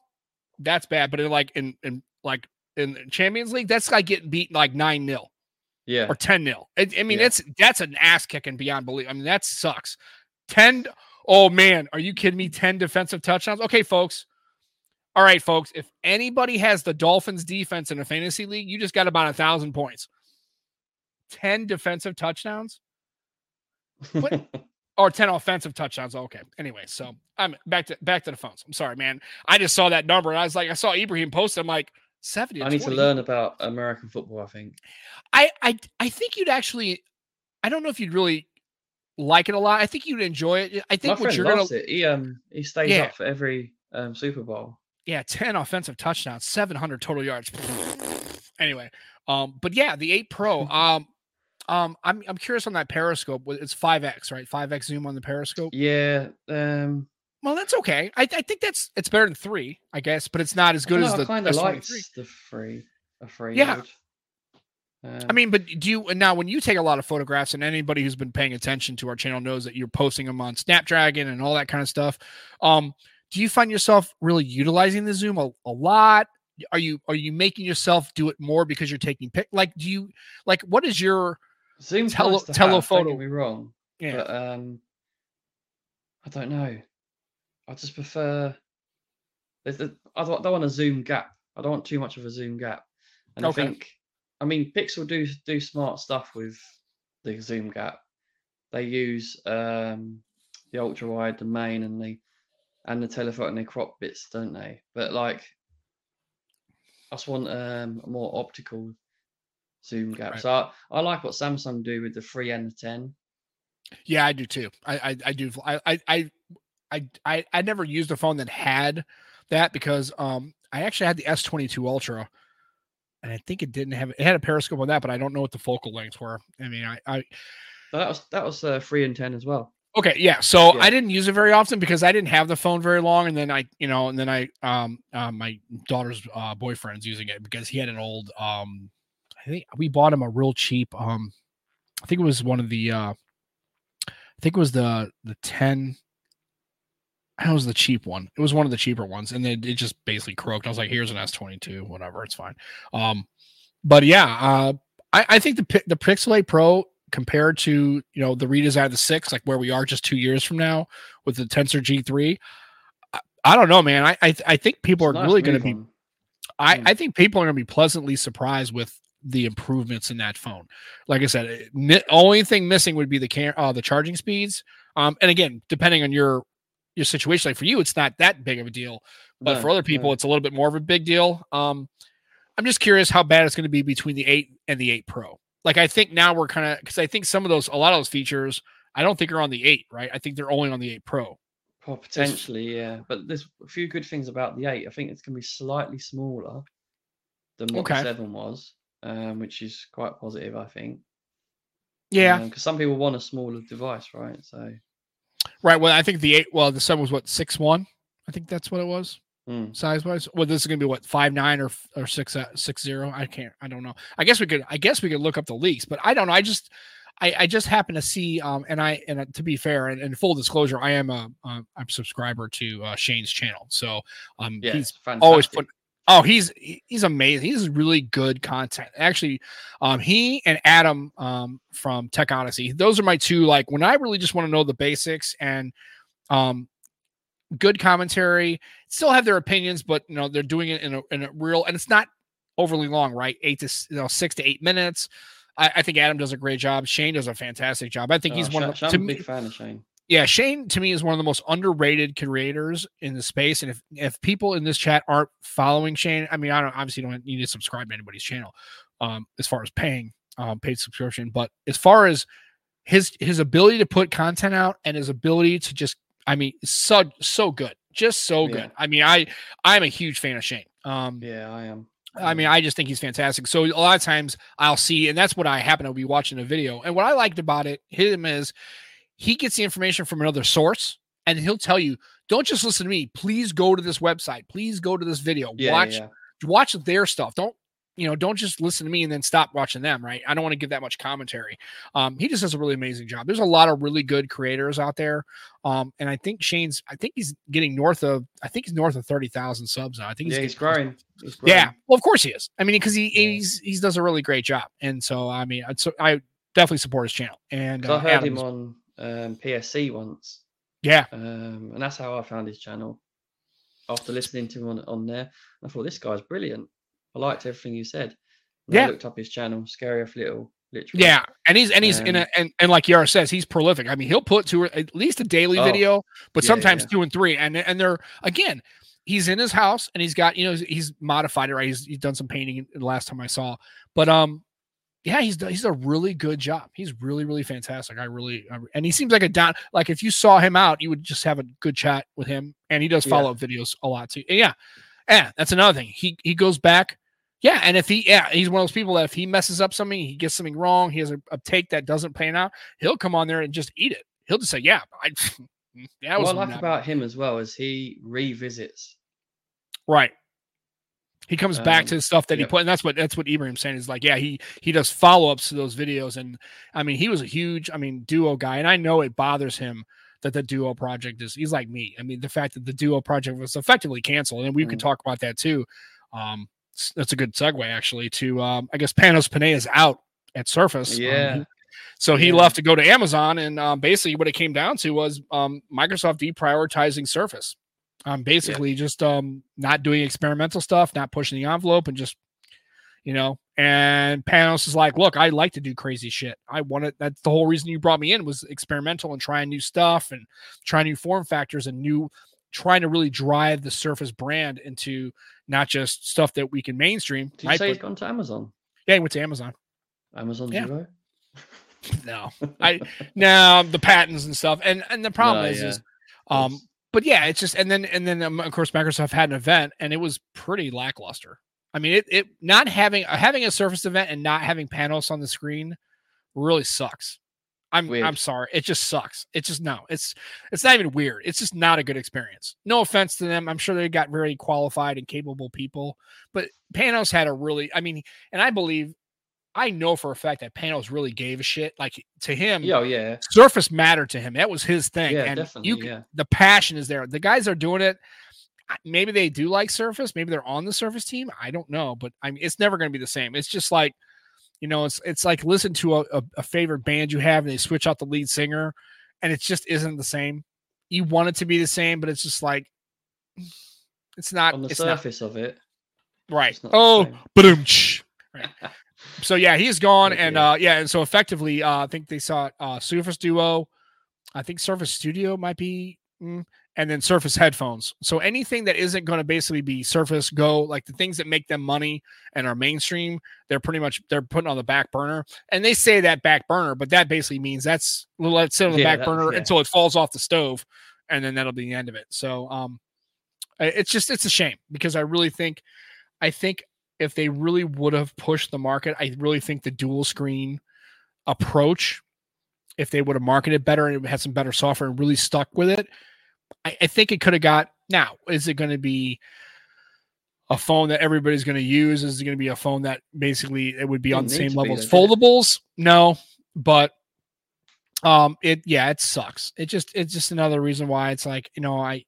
that's bad, but in like in in like in Champions League, that's like getting beaten like nine 0 yeah. or 10 0. I, I mean, Yeah. it's that's an ass kicking beyond belief. I mean, that sucks. 10. Oh man, are you kidding me? 10 defensive touchdowns. Okay, folks. All right, folks. If anybody has the Dolphins defense in a fantasy league, you just got about a thousand points. 10 defensive touchdowns what? or 10 offensive touchdowns. Okay. Anyway, so I'm back to back to the phones. I'm sorry, man. I just saw that number and I was like, I saw Ibrahim post. it. I'm like, 70. I need to learn about American football. I think. I I I think you'd actually I don't know if you'd really like it a lot. I think you'd enjoy it. I My think what you're gonna loves it. He um he stays Yeah. up for every um Super Bowl. yeah, 10 offensive touchdowns, 700 total yards. anyway, um but yeah, the 8 Pro um um I'm I'm curious on that periscope. It's 5x, right? 5x zoom on the periscope. Yeah. Um. Well, that's okay. I, I think that's it's better than 3, I guess, but it's not as good I as don't know, the kind of S23. the free, a free. Yeah. Um, I mean, but do you now when you take a lot of photographs, and anybody who's been paying attention to our channel knows that you're posting them on Snapdragon and all that kind of stuff. Um, do you find yourself really utilizing the zoom a, a lot? Are you are you making yourself do it more because you're taking pic? Like, do you like what is your Zoom's tele- nice to have, Don't get me wrong, yeah? but um, I don't know. I just prefer. there's the- I don't, I don't want a zoom gap. I don't want too much of a zoom gap. And Okay. I think, I mean, Pixel do do smart stuff with the zoom gap. They use um, the ultra wide, the main, and the and the telephoto and the crop bits, don't they? But like, I just want um, a more optical zoom gap. Right. So I, I like what Samsung do with the three and the ten. Yeah, I do too. I I, I do. I, I I I I I never used a phone that had that because um I actually had the S22 Ultra and I think it didn't have it had a periscope on that, but I don't know what the focal lengths were. I mean, I, I So that was that was uh, three and ten as well. Okay, yeah. So Yeah. I didn't use it very often because I didn't have the phone very long, and then I, you know, and then I, um, uh, my daughter's uh, boyfriend's using it because he had an old, um, I think we bought him a real cheap, um, I think it was one of the, uh, I think it was the the ten. That was the cheap one. It was one of the cheaper ones, and then it just basically croaked. I was like, "Here's an S twenty two, whatever, it's fine." Um, but yeah, uh, I, I think the the Pixel 8 Pro compared to you know the redesign of the six, like where we are just two years from now with the Tensor G3. I, I don't know, man. I I, I think people It's are really going to be. I. I think people are going to be pleasantly surprised with the improvements in that phone. Like I said, it- mi- only thing missing would be the cam- uh, the charging speeds. Um, and again, depending on your your situation, like for you, it's not that big of a deal, but for other people, it's a little bit more of a big deal. Um, I'm just curious how bad it's going to be between the eight and the eight Pro. Like I think now we're kind of because I think some of those, a lot of those features, I don't think are on the eight, right? I think they're only on the eight Pro. Oh, potentially, yeah. But there's a few good things about the eight. I think it's going to be slightly smaller than what Okay. the seven was, um, which is quite positive, I think. Yeah, Because some people want a smaller device, right? So, right. Well, I think the eight. Well, the seven was what six one. I think that's what it was. mm, size wise. Well, this is gonna be what five nine or or six uh, six zero. I can't. I don't know. I guess we could. I guess we could look up the leaks, but I don't know. I just. I, I just happen to see, um, and I and uh, to be fair and, and full disclosure, I am a uh, I'm a subscriber to uh, Shane's channel, so um, yeah, he's fantastic. always put oh he's he's amazing. He's really good content. Actually um he and adam um from tech odyssey those are my two like when i really just want to know the basics and um good commentary still have their opinions but you know they're doing it in a, in a real and it's not overly long right? Eight to you know six to eight minutes. I, I think adam does a great job. Shane does a fantastic job. I think he's Oh, one of the, I'm to a me, big fan of Shane. Yeah, Shane to me is one of the most underrated creators in the space. And if if people in this chat aren't following Shane, I mean, I don't obviously don't need to subscribe to anybody's channel, um, as far as paying um paid subscription. But as far as his his ability to put content out and his ability to just, I mean, so so good, just so good. I mean, I I'm a huge fan of Shane. Um, Yeah, I am. I mean, I just think he's fantastic. So a lot of times I'll see, and that's what I happen to be watching a video. And what I liked about it, him is he gets the information from another source and he'll tell you, don't just listen to me. Please go to this website. Please go to this video. yeah, watch yeah. watch their stuff. Don't you know, don't just listen to me and then stop watching them, right? I don't want to give that much commentary. Um, he just does a really amazing job. There's a lot of really good creators out there. Um, and I think Shane's I think he's getting north of I think he's north of 30,000 subs now. I think yeah, he's he's growing. He's growing. yeah, well, of course he is. I mean, because he he's he does a really great job, and so I mean, I'd, so I definitely support his channel. And uh, I heard Adam's- him on um, PSC once, yeah, um, and that's how I found his channel. After listening to him on, on there, I thought this guy's brilliant. I liked everything you said. And Yeah. I looked up his channel, Scary Off Little, literally. yeah, and he's and he's in Um, a and, and like Yara says, he's prolific. I mean, he'll put two or at least a daily Oh, video, but yeah, sometimes yeah. two and three, and and they're again. He's in his house and he's got you know he's modified it right. He's, he's done some painting the last time I saw, but um, yeah, he's he's a really good job. He's really really fantastic. I really and he seems like a down like if you saw him out, you would just have a good chat with him. And he does follow up videos a lot too. And yeah, yeah, that's another thing. He he goes back. Yeah, and if he yeah he's one of those people that if he messes up something, he gets something wrong, he has a, a take that doesn't pan out, he'll come on there and just eat it. He'll just say, yeah, I. That was what I like about him as well is he revisits. Right. He comes back Um, to the stuff that he put, and that's what that's what Ibrahim's saying is like, yeah, he he does follow ups to those videos, and I mean, he was a huge, I mean, duo guy, and I know it bothers him that the duo project is. He's like me. I mean, the fact that the duo project was effectively canceled, and we could Mhm. talk about that too. Um, that's a good segue actually to um, I guess Panos Panay is out at Surface. Um, Yeah. he- so he Yeah. left to go to Amazon, and um, basically what it came down to was um, Microsoft deprioritizing Surface. Um, basically just um, not doing experimental stuff, not pushing the envelope, and just you know. And Panos is like, "Look, I like to do crazy shit. I want it. That's the whole reason you brought me in was experimental and trying new stuff and trying new form factors and new." Trying to really drive the Surface brand into not just stuff that we can mainstream. Did you say he's but- gone to Amazon? yeah, he went to Amazon. Amazon Yeah. Duo? No, I now the patents and stuff. And and the problem No, is, yeah, is um. But yeah, it's just and then and then um, of course Microsoft had an event and it was pretty lackluster. I mean, it, it not having having a Surface event and not having Panos on the screen really sucks. I'm Weird. I'm sorry. It just sucks. It's just no. It's it's not even weird. It's just not a good experience. No offense to them. I'm sure they got very qualified and capable people, but Panos had a really I mean, and I believe I know for a fact that Panos really gave a shit. Like to him, Yeah, oh, yeah, surface mattered to him. That was his thing. yeah, and definitely. you yeah, the passion is there. The guys are doing it. Maybe they do like Surface. Maybe they're on the Surface team. I don't know, but I mean, it's never going to be the same. It's just like, you know, it's it's like listen to a, a, a favorite band you have, and they switch out the lead singer, and it just isn't the same. You want it to be the same, but it's just like, it's not. on the it's not surface of it. right. it's not the Oh, boom. Right. So yeah, he's gone, and uh yeah, and so effectively, uh, I think they saw uh Surface Duo, I think Surface Studio might be, mm, and then Surface headphones. So anything that isn't going to basically be Surface Go, like the things that make them money and are mainstream, they're pretty much they're putting on the back burner. And they say that back burner, but that basically means that's we'll let it sit on the Yeah, back burner yeah. until it falls off the stove, and then that'll be the end of it. So um, it's just it's a shame because I really think, I think if they really would have pushed the market, I really think the dual screen approach, if they would have marketed better and had some better software and really stuck with it, I, I think it could have got. Now, is it going to be a phone that everybody's going to use? Is it going to be a phone that basically it would be on the same level as it? foldables? No, but um, it yeah, it sucks. It just it's just another reason why it's like you know I,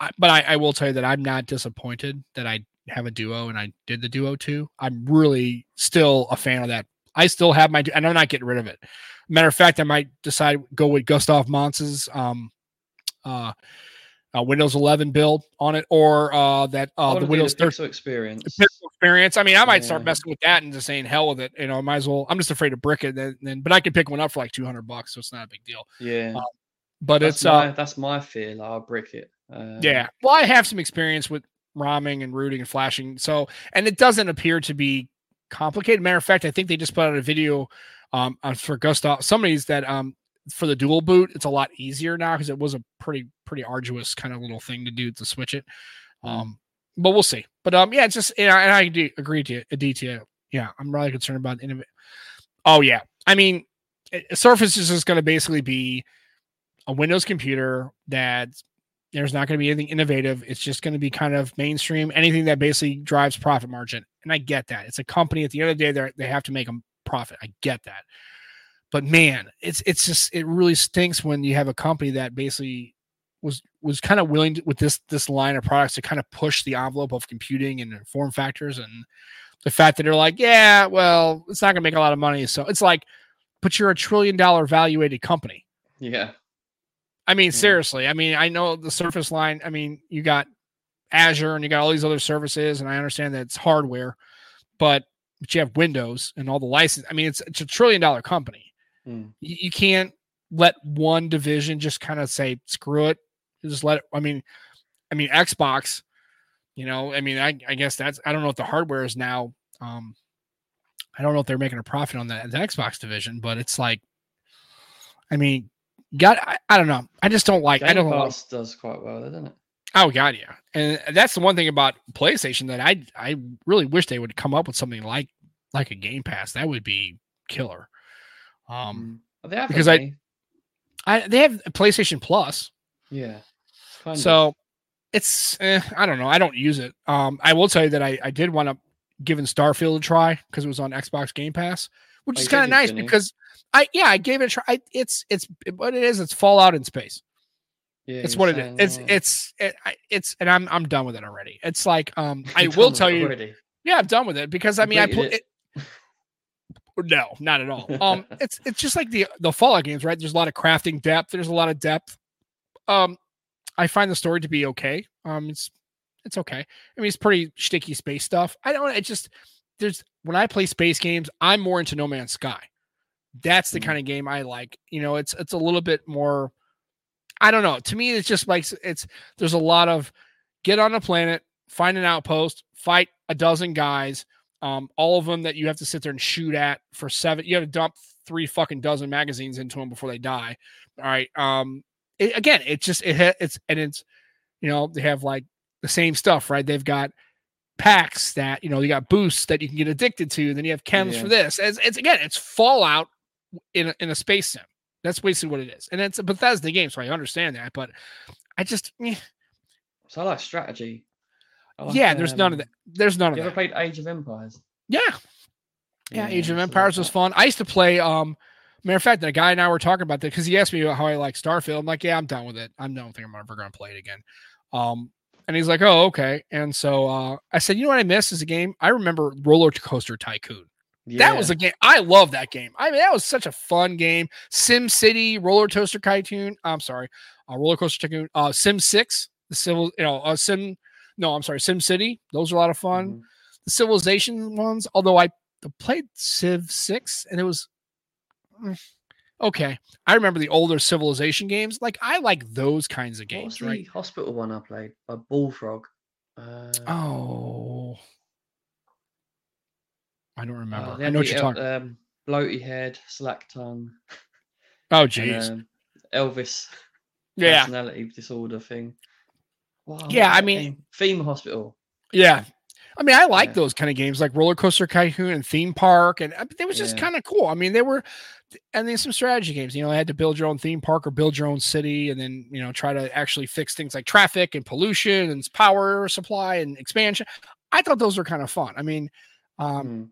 I but I, I will tell you that I'm not disappointed that I have a duo and I did the duo too. I'm really still a fan of that. I still have my and I'm not getting rid of it. Matter of fact, I might decide go with Gustave Monce's um uh, uh Windows 11 build on it or uh that uh the do Windows 13 Pixel experience. Pixel experience. I mean, I might start messing with that and just saying hell with it. You know, I might as well. I'm just afraid to brick it. Then, then but I can pick one up for like 200 bucks, so it's not a big deal. Yeah, Uh, But that's it's my uh, that's my fear. Like, I'll brick it. Um, yeah. Well, I have some experience with ROMing and rooting and flashing. So, and it doesn't appear to be complicated. Matter of fact, I think they just put out a video um on for Gustave. Somebody's that um for the dual boot, it's a lot easier now because it was a pretty pretty arduous kind of little thing to do to switch it. Mm. Um, but we'll see. But um, yeah, it's just you know, and I do agree to a DTA. Yeah, I'm really concerned about innov- Oh yeah, I mean, it- Surface is just going to basically be a Windows computer that there's not going to be anything innovative. It's just going to be kind of mainstream, anything that basically drives profit margin. And I get that. It's a company. At the end of the day, they they have to make a profit. I get that. But man, it's it's just it really stinks when you have a company that basically was was kind of willing to, with this this line of products to kind of push the envelope of computing and form factors and the fact that they're like, yeah, well, it's not going to make a lot of money. So it's like, but you're a trillion dollar valuated company. yeah, I mean, seriously. I mean, I know the Surface line. I mean, you got Azure and you got all these other services, and I understand that it's hardware, but but you have Windows and all the license. I mean, it's it's a trillion dollar company. Mm. You, you can't let one division just kind of say screw it. Just let it. I mean, I mean Xbox. You know, I mean, I, I guess that's I don't know if the hardware is now. Um, I don't know if they're making a profit on the, the Xbox division, but it's like, I mean, got I, I don't know. I just don't like. I Game don't like. Pass does quite well, doesn't it? Oh god, yeah, and that's the one thing about PlayStation that I I really wish they would come up with something like like a Game Pass. That would be killer. Um, Mm. They have because I-. I they have PlayStation Plus, yeah, kind of. so it's eh, I don't know. I don't use it. Um, I will tell you that I I did want to give Starfield a try because it was on Xbox Game Pass, which is kind of nice because I yeah I gave it a try. I, it's it's what it is. It's Fallout in space. yeah, It's what it is. It's it's it, it's and I'm I'm done with it already. It's like um I you're will tell you already. yeah I'm done with it because I mean I put it. No, not at all. Um, it's it's just like the the Fallout games, right? There's a lot of crafting depth. There's a lot of depth. Um, I find the story to be okay. Um, it's it's okay. I mean, it's pretty sticky space stuff. I don't. It just there's when I play space games, I'm more into No Man's Sky. That's the Mm. kind of game I like. You know, it's it's a little bit more. I don't know. To me, it's just like it's there's a lot of get on a planet, find an outpost, fight a dozen guys, um, all of them that you have to sit there and shoot at for seven. You have to dump three fucking dozen magazines into them before they die. All right. Um, it, again, it's just it it's and it's you know they have like the same stuff, right? They've got packs that you know you got boosts that you can get addicted to. Then you have chems Yeah. for this. It's, it's again, it's Fallout in a, in a space sim. That's basically what it is, and it's a Bethesda game, so I understand that. But I just, eh, So I like strategy. I like, yeah, there's none of um, that. There's none of that. You ever played Age of Empires? Yeah, yeah. Age of Empires like was fun. I used to play. Um, matter of fact, the guy and I were talking about that because he asked me how I like Starfield. I'm like, yeah, I'm done with it. I don't think I'm ever going to play it again. Um, and he's like, oh, okay. And so uh, I said, you know what I miss is a game. I remember Roller Coaster Tycoon. That was a game. I love that game. I mean, that was such a fun game. Sim City, Roller Coaster Tycoon. I'm sorry, uh, Roller Coaster Tycoon. Uh, Sim Six, the civil, you know, uh, Sim. No, I'm sorry, Sim City. Those are a lot of fun. Mhm. The Civilization ones, although I played Civ Six and it was mm, okay. I remember the older Civilization games. Like I like those kinds of What was games, the right? hospital one I played? A bullfrog. Uh, Oh, I don't remember. uh, I know what you're talking. Um, bloaty head, slack tongue. oh, jeez. um, Elvis Yeah, personality disorder thing. Wow, Yeah, I mean-? Theme Hospital. Yeah. I mean, I like Yeah. those kind of games like Roller Coaster Tycoon and Theme Park. And it was just Yeah. kind of cool. I mean, they were, and then some strategy games. You know, I had to build your own theme park or build your own city and then, you know, try to actually fix things like traffic and pollution and power supply and expansion. I thought those were kind of fun. I mean, um, Hmm.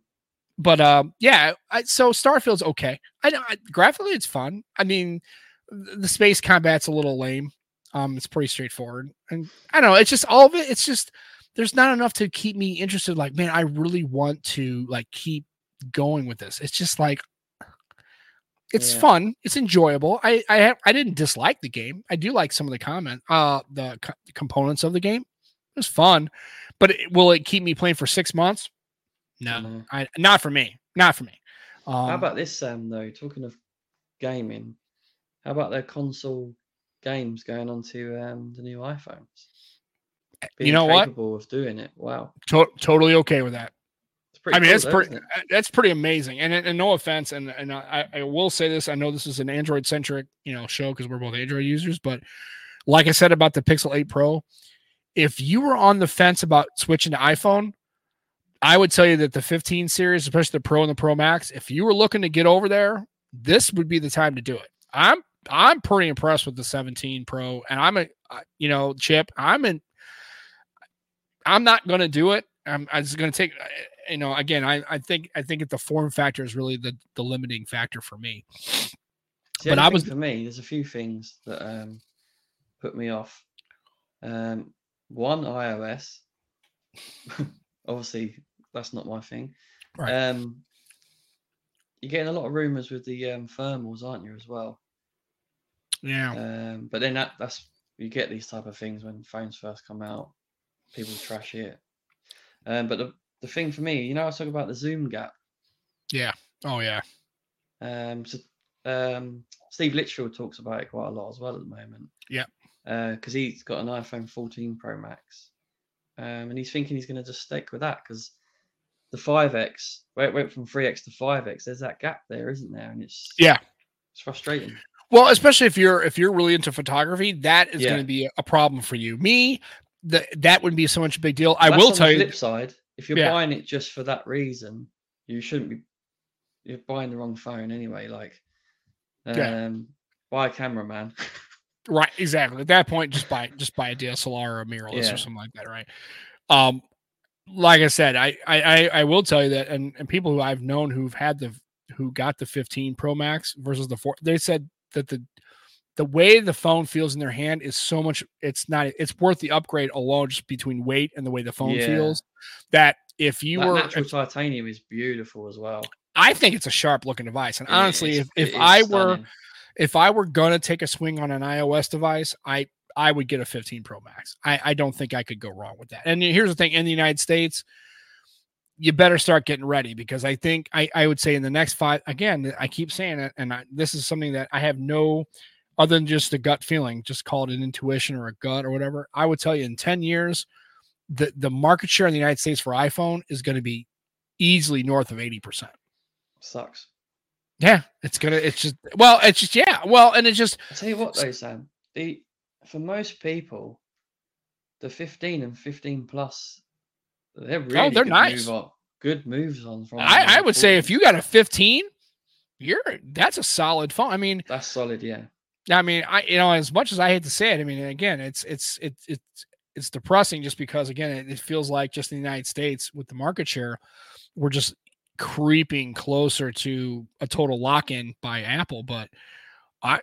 but um, yeah, I, so Starfield's okay. I know I, graphically it's fun. I mean, the space combat's a little lame. Um, it's pretty straightforward, and I don't know. It's just all of it. It's just there's not enough to keep me interested. Like, man, I really want to like keep going with this. It's just like it's Yeah. fun. It's enjoyable. I I have, I didn't dislike the game. I do like some of the comment, uh, the co- components of the game. It was fun, but it, will it keep me playing for six months? No, No. I not for me. Not for me. Um, How about this, Sam? Though talking of gaming, how about their console games going onto um, the new iPhones? You know what? Of doing it. Wow, To- totally okay with that. I mean, cool that's though, pretty. uh, That's pretty amazing. And, and no offense, and and I, I will say this. I know this is an Android centric, you know, show because we're both Android users. But like I said about the Pixel 8 Pro, if you were on the fence about switching to iPhone, I would tell you that the 15 series, especially the Pro and the Pro Max, if you were looking to get over there, this would be the time to do it. I'm I'm pretty impressed with the 17 Pro, and I'm a you know chip. I'm in. I'm not going to do it. I'm, I'm just going to take. You know, again, I I think I think that the form factor is really the the limiting factor for me. The But I was- for me. There's a few things that um, put me off. Um, one iOS. Obviously, that's not my thing. Right. Um, you're getting a lot of rumors with the um, thermals, aren't you, as well? Yeah, Um, but then that that's you get these type of things when phones first come out. People trash it. Um, but the, the thing for me, you know, I was talking about the zoom gap. Yeah. Oh yeah, Um, so, um, Steve Litchfield talks about it quite a lot as well at the moment. Yep. Because he's got an iPhone 14 Pro Max, um, and he's thinking he's going to just stick with that because the 5X, where it went from 3X to 5X, there's that gap there, isn't there? And it's Yeah. it's frustrating. Well, especially if you're if you're really into photography, that is Yeah. going to be a problem for you. Me, the, that wouldn't be so much a big deal. I That's will on the tell you. Flip side, if you're Yeah. buying it just for that reason, you shouldn't be. You're buying the wrong phone anyway. Like, um, Yeah. buy a camera, man. Right, exactly. At that point, just buy just buy a DSLR or a mirrorless Yeah. or something like that, right? Um, like I said, I I I, I will tell you that, and and people who I've known who've had the who got the 15 Pro Max versus the four, they said that the the way the phone feels in their hand is so much. It's not. It's worth the upgrade alone, just between weight and the way the phone Yeah. feels. That if you that were, natural if- titanium is beautiful as well. I think it's a sharp looking device. And It honestly, is- if if I were stunning. if I were gonna take a swing on an iOS device, I I would get a 15 Pro Max. I, I don't think I could go wrong with that. And here's the thing: in the United States, you better start getting ready because I think I, I would say in the next five again, I keep saying it, and I, this is something that I have no other than just a gut feeling, just call it an intuition or a gut or whatever. I would tell you in 10 years, the the market share in the United States for iPhone is going to be easily north of 80%. sucks. Yeah, it's gonna. It's just well, it's just yeah. Well, and it's just I tell you what though, Sam. The for most people, the 15 and 15 plus they're oh, really oh, they're good nice. Move good moves on from. I, I would say if you got a 15, you're that's a solid phone. I mean, That's solid, yeah. I mean, I you know, as much as I hate to say it, I mean, again, it's it's it's it's it's depressing just because again, it, it feels like just in the United States with the market share, we're just creeping closer to a total lock-in by Apple. But I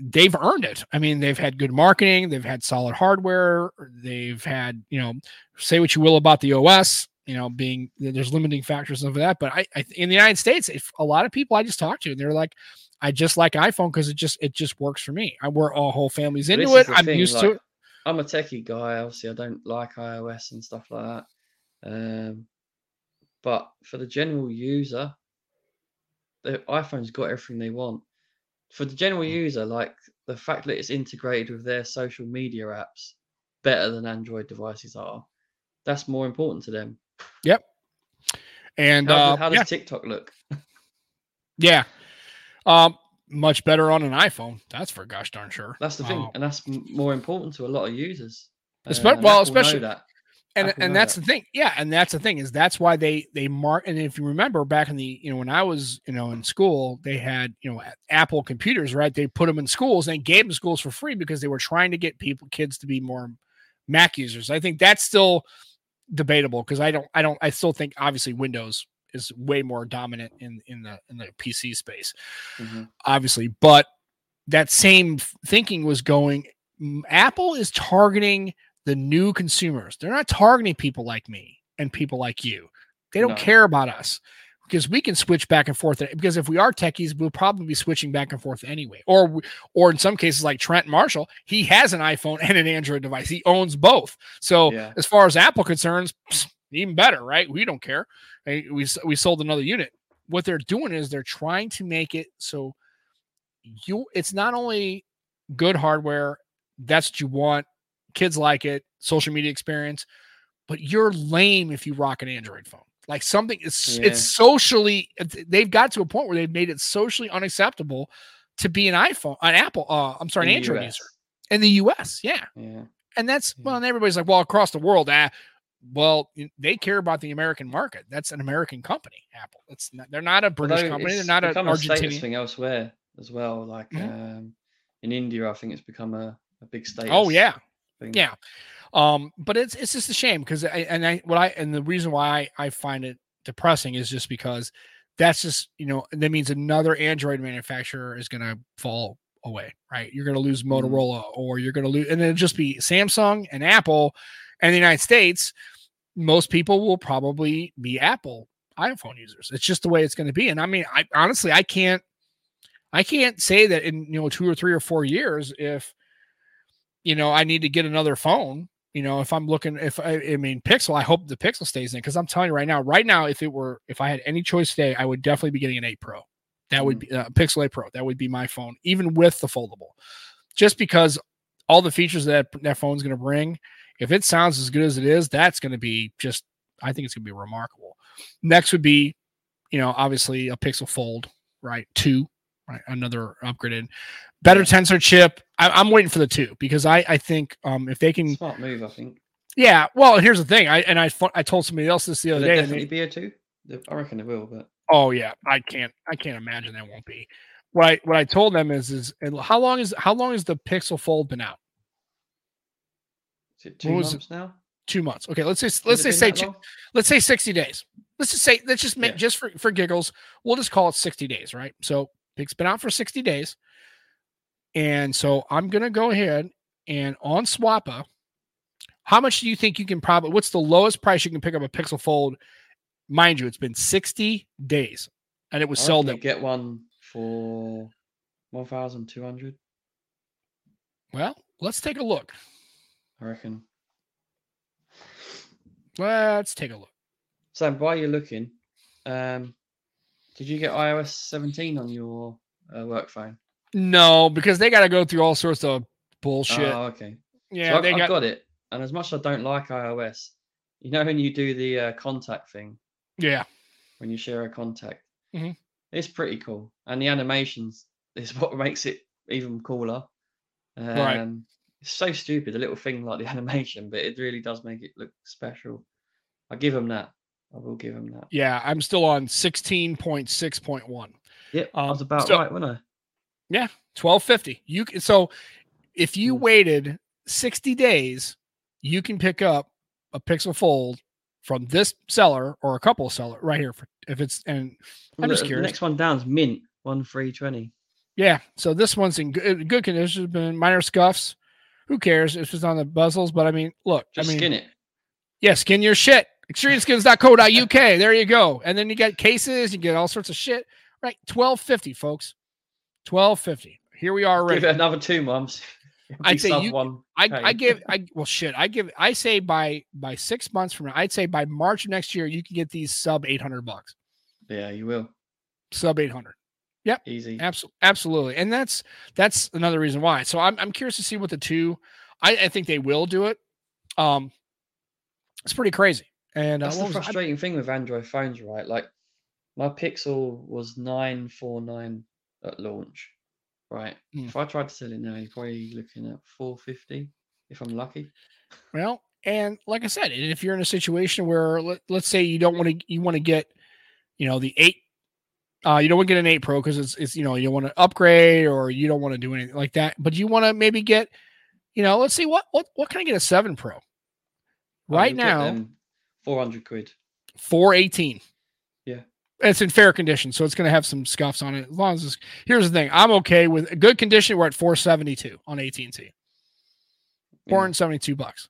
they've earned it. I mean, they've had good marketing, they've had solid hardware, they've had, you know, say what you will about the OS, you know, being there's limiting factors of that. But I, I in the United States, if a lot of people I just talked to, and they're like, I just like iPhone because it just it just works for me. I we're all whole families into it. I'm thing, used to it. I'm a techie guy. Obviously, I don't like iOS and stuff like that. Um, but for the general user, the iPhone's got everything they want. For the general Mm. user, like the fact that it's integrated with their social media apps better than Android devices are, that's more important to them. Yep. And How, uh, does, how does yeah, TikTok look? yeah, um, much better on an iPhone. That's for gosh darn sure. That's the thing, Um, and that's more important to a lot of users. Uh, well, Apple especially- that. and Apple and that's that. the thing yeah and that's the thing is that's why they they mark and if you remember back in the you know when i was you know in school they had you know apple computers right they put them in schools and gave them schools for free because they were trying to get people kids to be more mac users i think that's still debatable because i don't i don't i still think obviously windows is way more dominant in in the in the pc space Mhm. obviously but that same thinking was going apple is targeting the new consumers they're not targeting people like me and people like you they don't No. care about us because we can switch back and forth because if we are techies we'll probably be switching back and forth anyway or or in some cases like trent marshall he has an iphone and an android device he owns both so Yeah. as far as apple concerns psst, even better right we don't care we, we sold another unit what they're doing is they're trying to make it so you it's not only good hardware that's what you want kids like it social media experience but you're lame if you rock an android phone like something it's Yeah. it's socially they've got to a point where they've made it socially unacceptable to be an iphone an apple uh i'm sorry In an android US. user in the us yeah Yeah. and that's well and everybody's like well across the world ah, well they care about the american market that's an american company apple it's not, they're not a british Although company they're not an become a argentinian thing elsewhere as well. Like Mhm. um, in India, I think it's become a, a big status. oh yeah thing. Yeah. Um, but it's it's just a shame because I and I what I and the reason why I, I find it depressing is just because that's just you know that means another Android manufacturer is gonna fall away, right? You're gonna lose Mhm. Motorola or you're gonna lose and it'll just be Samsung and Apple and the United States, most people will probably be Apple iPhone users. It's just the way it's gonna be. And I mean, I honestly I can't I can't say that in you know two or three or four years if you know I need to get another phone. You know, if I'm looking, if I, I mean Pixel, I hope the Pixel stays in because I'm telling you right now, right now, if it were, if I had any choice today, I would definitely be getting an 8 Pro. That would be uh, Pixel 8 Pro. That would be my phone, even with the foldable, just because all the features that that phone's going to bring. If it sounds as good as it is, that's going to be just. I think it's going to be remarkable. Next would be, you know, obviously a Pixel Fold, right? Two, right? Another upgraded, better tensor chip. I, I'm waiting for the two because I I think um if they can, Smart move, I think. yeah. Well, here's the thing. I and I I told somebody else this the other day. definitely they- be a two? I reckon it will, but oh yeah, I can't I can't imagine that won't be. What I what I told them is is and how long is how long has the Pixel Fold been out? Is it two was it? months now? Two months. Okay, let's just let's just say two, long? let's say 60 days. Let's just say let's just make Yeah. just for for giggles, we'll just call it 60 days, right? So it's been out for 60 days. And so I'm gonna go ahead and on Swappa, how much do you think you can probably what's the lowest price you can pick up a Pixel Fold? Mind you, it's been 60 days and it was sold at get one for one thousand two hundred. well, let's take a look. I reckon. Let's take a look. Sam, while you're looking, um, did you get iOS 17 on your uh, work phone? No, because they got to go through all sorts of bullshit. Oh, okay. yeah, so I've, they got, got it, and as much as I don't like iOS, you know when you do the uh, contact thing yeah. when you share a contact, Mhm. it's pretty cool, and the animations is what makes it even cooler. Um, Right. It's so stupid, a little thing like the animation, but it really does make it look special. I give them that. I will give them that. Yeah, I'm still on 16.6.1. Yep, I Um, was about so- right, wasn't I? Yeah, 1250. You can so if you Mm. waited 60 days, you can pick up a Pixel Fold from this seller or a couple of seller right here for if it's and I'm just the, the curious. next one down's Mint one three twenty. yeah, so this one's in good, good condition, been minor scuffs. Who cares if it's on the bezels. But I mean, look, Just I mean, skin it. yeah, skin your shit. Extremeskins.co.uk. There you go. And then you get cases, you get all sorts of shit. Right, twelve fifty, folks. Twelve fifty. Here we are Give already. it another two months. I'd say you- one. I. I give I well shit. I give I say by by six months from now, I'd say by March next year, you can get these sub eight hundred bucks. Yeah, you will. Sub eight hundred. Easy. Absolutely, absolutely, and that's that's another reason why. So I'm I'm curious to see what the two. I, I think they will do it. Um, it's pretty crazy. And uh, That's the it? I- frustrating thing with Android phones, right? Like my Pixel was nine four nine at launch, right? Hmm. If I tried to sell it now, you're probably looking at four fifty if I'm lucky. Well, and like I said, if you're in a situation where let, let's say you don't want to you want to get, you know, the eight uh you don't want to get an 8 Pro because it's it's you know, you don't want to upgrade or you don't want to do anything like that, but you want to maybe get, you know, let's see what what what can I get a 7 Pro? Right now, four hundred quid. 418. Yeah. It's in fair condition, so it's going to have some scuffs on it. As long as it's, here's the thing, I'm okay with a good condition. We're at 472 on AT&T, Yeah. 472 bucks.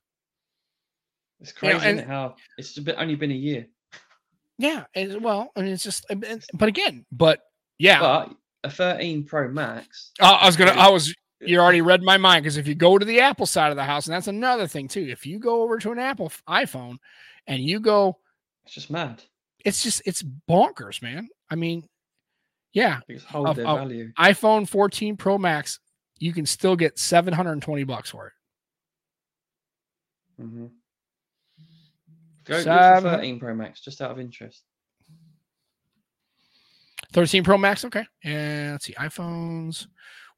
It's You know, crazy isn't and- it, how it's bit, only been a year. Yeah, and, well, I mean, it's just, and- and- but again, but yeah, But a 13 Pro Max. Uh, I was gonna. I was. You already read my mind because if you go to the Apple side of the house, and that's another thing too. If you go over to an Apple iPhone, and you go, It's just mad. it's just it's bonkers, man. I mean, yeah, Of- their value. iPhone 14 Pro Max, you can still get 720 bucks for it. hmm Go, Seven- for 13 Pro Max, just out of interest. 13 Pro Max, okay. And let's see, iPhones.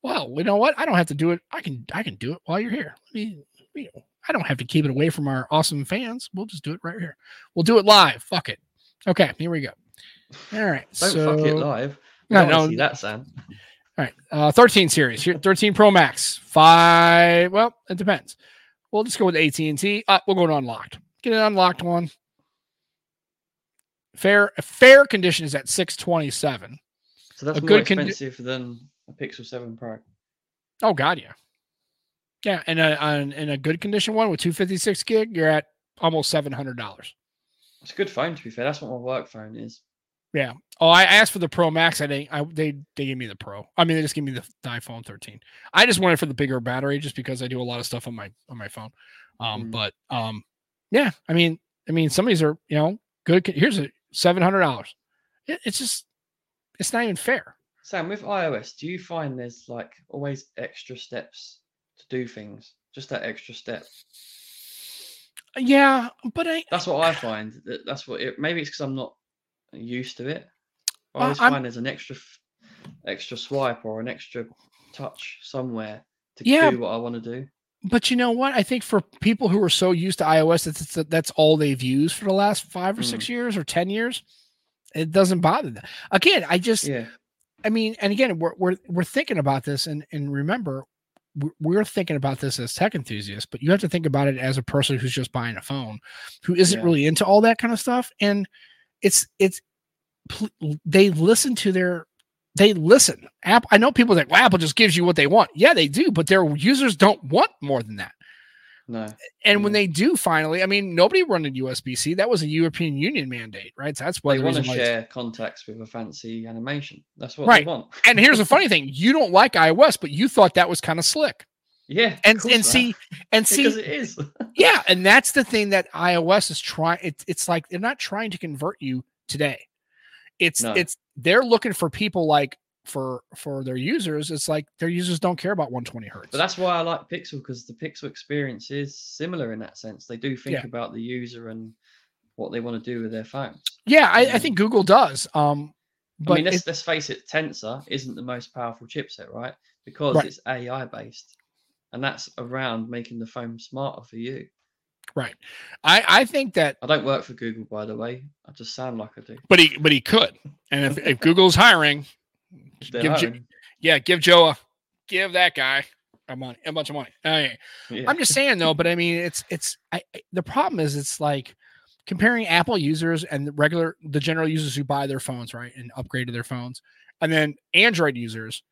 Well, you know what? I don't have to do it. I can I can do it while you're here. Let me, you know, I don't have to keep it away from our awesome fans. We'll just do it right here. We'll do it live. Fuck it. Okay, here we go. All right. Don't so, fuck it live. No, I don't no. see that, Sam. All right. Uh, 13 series. Here, 13 Pro Max. Five. Well, it depends. We'll just go with AT&T. Uh, we'll go to unlocked. Get an unlocked one. Fair fair condition is at 627. So that's A more good condi- expensive than a Pixel 7 Pro. Oh God, yeah, yeah. And a, on in a good condition one with 256 gig, you're at almost seven hundred dollars. It's a good phone, to be fair. That's what my work phone is. Yeah. Oh, I asked for the Pro Max. I didn't. I, they they gave me the Pro. I mean, they just gave me the, the iPhone 13. I just wanted for the bigger battery, just because I do a lot of stuff on my on my phone. Um, Mm. but um, yeah. I mean, I mean, some of these are you know good. Here's a seven hundred dollars. It, it's just, it's not even fair. Sam, with iOS, do you find there's like always extra steps to do things? Just that extra step. Yeah, but I That's what I find. That that's what it. Maybe it's because I'm not used to it. I Well, always I'm- find there's an extra, extra swipe or an extra touch somewhere to Yeah. do what I want to do. But you know what? I think for people who are so used to iOS, that's that's, all they've used for the last five or six mm. years or ten years. It doesn't bother them. Again, I just, Yeah, I mean, and again, we're we're we're thinking about this, and and remember, we're, we're thinking about this as tech enthusiasts, but you have to think about it as a person who's just buying a phone, who isn't Yeah. really into all that kind of stuff, and it's it's they listen to their they listen. App. I know people think well, Apple just gives you what they want. Yeah, they do, but their users don't want more than that. no, And when they do finally, I mean, nobody running USB C. That was a European Union mandate, right? So that's why they the want to share contacts with a fancy animation. That's what Right. they want. And here's the funny thing: you don't like iOS, but you thought that was kind of slick. Yeah, And and man. see and because see, it is. yeah, and that's the thing that iOS is trying. It's it's like they're not trying to convert you today. It's No. it's they're looking for people like for for their users. It's like their users don't care about 120 hertz. But that's why I like Pixel because the Pixel experience is similar in that sense. They do think Yeah. about the user and what they want to do with their phones. yeah, I, I Um, think Google does. Um, but I mean, let's, let's face it, Tensor isn't the most powerful chipset, right? Because Right. it's AI based, and that's around making the phone smarter for you. Right. I I think that, I don't work for Google, by the way. I just sound like I do. but he but he could. And if, if Google's hiring, They're give hiring. yeah, give Joe a give that guy a money a bunch of money. Okay. Yeah. I'm just saying though, but I mean, it's it's I, I- the problem is it's like comparing Apple users and the regular the general users who buy their phones right and upgrade to their phones, and then Android users.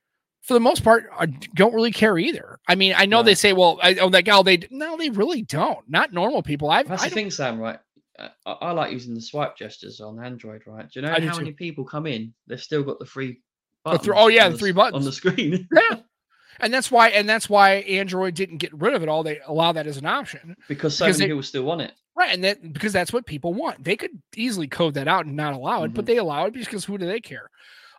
For the most part, I don't really care either. I mean, I know No. they say, "Well, I, oh, that gal," they no, they really don't. Not normal people. I've, That's I the thing, Sam, right? Uh, I, I like using the swipe gestures on Android, right? Do you know I how many people come in? They've still got the three The buttons. thr- oh, yeah, on the three buttons. on the screen. yeah, and that's why, and that's why Android didn't get rid of it all. They allow that as an option, because so Because many they- people still want it. right? And that because that's what people want. They could easily code that out and not allow it, but Mhm. they allow it because who do they care?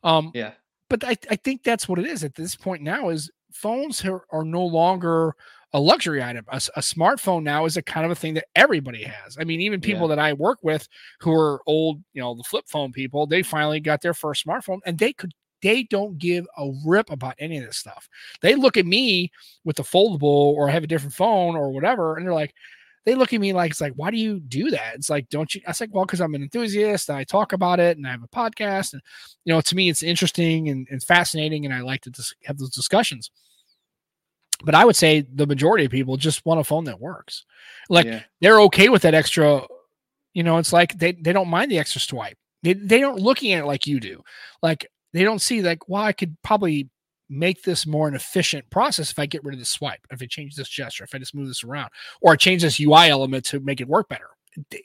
Um, Yeah. But I, I think that's what it is at this point now is phones are, are no longer a luxury item. A smartphone now is a kind of a thing that everybody has. I mean even people that i work with who are old you know the flip phone people they finally got their first smartphone and they could they don't give a rip about any of this stuff. They look at me with a foldable or have a different phone or whatever and they're like they look at me like it's like why do you do that? It's like don't you? I was like well because i'm an enthusiast and i talk about it and i have a podcast and you know to me it's interesting and, and fascinating and i like to dis- have those discussions. But i would say the majority of people just want a phone that works. Like yeah. they're okay with that extra you know it's like they, they don't mind the extra swipe. They, they don't looking at it like you do. Like they don't see like well i could probably make this more an efficient process if i get rid of the swipe if i change this gesture if i just move this around or I change this ui element to make it work better. They-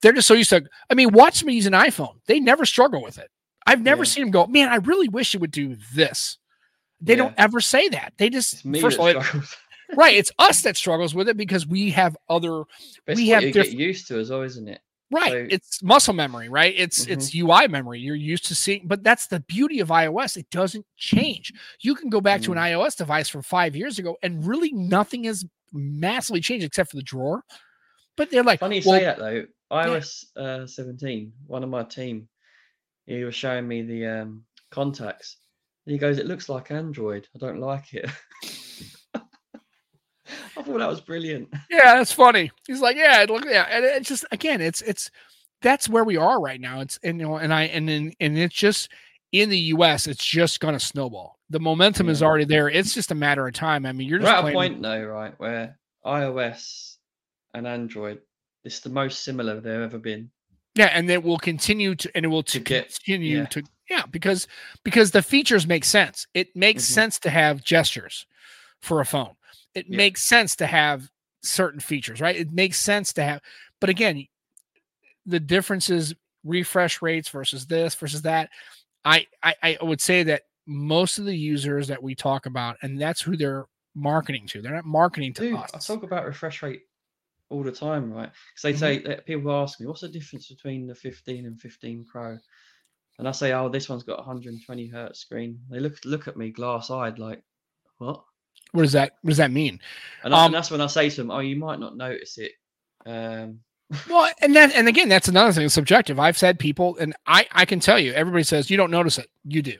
they're just so used to i mean watch me use an iphone. They never struggle with it. I've never Yeah. seen them go man i really wish it would do this. They don't ever say that. They just first of all it- right it's us that struggles with it because we have other But we have you diff- get used to as well, isn't it? Right. So- it's muscle memory, right? It's it's UI memory. You're used to seeing, but that's the beauty of iOS. It doesn't change. You can go back to an Mm. iOS device from five years ago, and really nothing has massively changed except for the drawer. But they're like, Funny you well, say that though. iOS uh, 17, one of my team, he was showing me the um, contacts. And he goes, "It looks like Android. I don't like it." I thought that was brilliant. yeah, that's funny. He's like, yeah, look, yeah, and it's just again, it's it's that's where we are right now. It's and you know, and I and then and it's just in the U.S. It's just going to snowball. The momentum is already there. It's just a matter of time. I mean, you're just at a point though, right, where iOS and Android is the most similar they've ever been. Yeah, and it will continue to, and it will to To get- continue yeah. to, yeah, because because the features make sense. It makes Mhm. sense to have gestures for a phone. It Yeah. makes sense to have certain features, right? It makes sense to have, but again, the differences refresh rates versus this versus that. I I, I would say that most of the users that we talk about, and that's who they're marketing to. They're not marketing to Dude, us. I talk about refresh rate all the time, right? Because they Mhm. say that people ask me, what's the difference between the 15 and 15 Pro? And I say, oh, this one's got 120 hertz screen. They look look at me glass eyed, like, what? What does that what does that mean? And, Um, and that's when I say to them, oh, you might not notice it. Um, Well, and that and again, that's another thing. Subjective. I've said people, and I I can tell you, everybody says you don't notice it. You do. you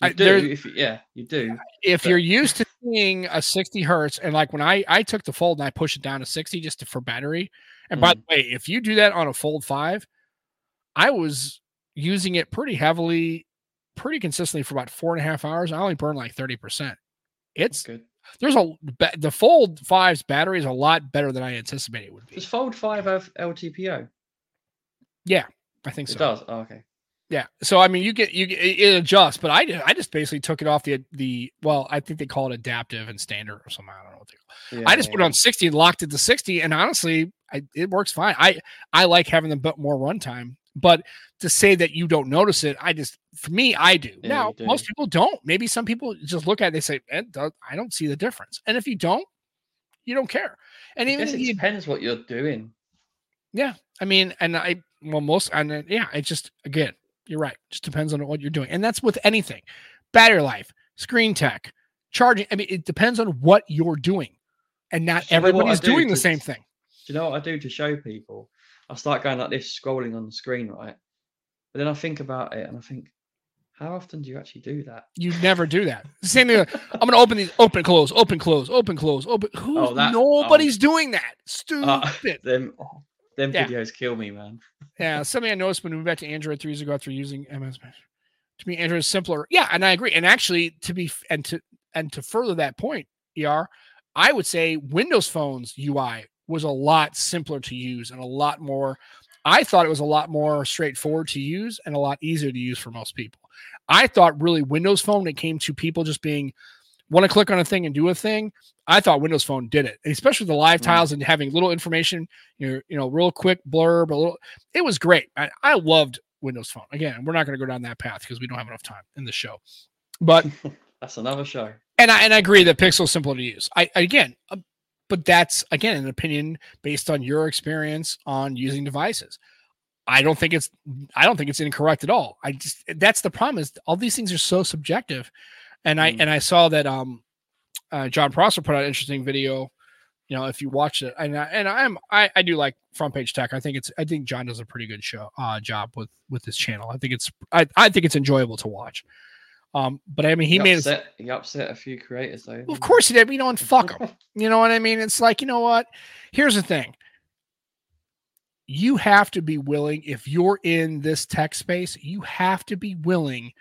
I- do, if yeah, you do. If But- you're used to seeing a 60 hertz, and like when I I took the fold and I pushed it down to 60 just to, for battery. And by Mm. the way, if you do that on a fold five, I was using it pretty heavily, pretty consistently for about four and a half hours. I only burned like 30 percent. That's It's good. there's a the fold five's battery is a lot better than I anticipated it would be. Does Fold 5 have LTPO? Yeah, I think so. It does. Oh, okay. Yeah. So I mean, you get you get it it adjusts, but I I just basically took it off the the well, I think they call it adaptive and standard or something. I don't know what they call. Yeah, I just yeah, put it on sixty and locked it to sixty, and honestly, I, it works fine. I I like having them but more runtime, but to say that you don't notice it, I just for me, I do. Yeah, now do. most people don't. Maybe some people just look at it, they say, "Eh, I don't see the difference, and if you don't, you don't care. And I even it you depends what you're doing. yeah, I mean, and I well, most and yeah, it just again, you're right. Just depends on what you're doing, and that's with anything, battery life, screen tech, charging. I mean, it depends on what you're doing, and not Do you know what I everybody's do doing the same thing. Do you know what I do to show people? I start going like this, scrolling on the screen, right? But then I think about it and I think, How often do you actually do that? You never do that. Same thing. I'm going to open these, open, close, open, close, open, close, open. Who? Oh, that- nobody's doing that. Stupid. Uh, them them Yeah. videos kill me, man. Yeah, something I noticed when we moved back to Android three years ago after using MS. To me, Android is simpler. Yeah, and I agree. And actually, to be and to and to further that point, ER, I would say Windows Phones UI was a lot simpler to use and a lot more. I thought it was a lot more straightforward to use and a lot easier to use for most people. I thought really Windows Phone, when it came to people just being want to click on a thing and do a thing. I thought Windows Phone did it, especially the live Mm. tiles and having little information, you know, you know, real quick blurb, a little. It was great. I, I loved Windows Phone. Again, we're not going to go down that path because we don't have enough time in the show. But That's another show. and I and I agree that Pixel's simpler to use. I again, uh, but that's again an opinion based on your experience on using devices. I don't think it's I don't think it's incorrect at all. I just that's the problem is all these things are so subjective. And I Mm. and I saw that um uh, Jon Prosser put out an interesting video. You know, if you watch it, and I, and I'm I, I do like front page tech. I think it's I think Jon does a pretty good show uh job with with this channel. I think it's I, I think it's enjoyable to watch. Um, but I mean, he, made it. upset, he upset a few creators though. Of course he did. You know, and fuck him. You know what I mean? It's like, you know what? Here's the thing. You have to be willing, if you're in this tech space, you have to be willing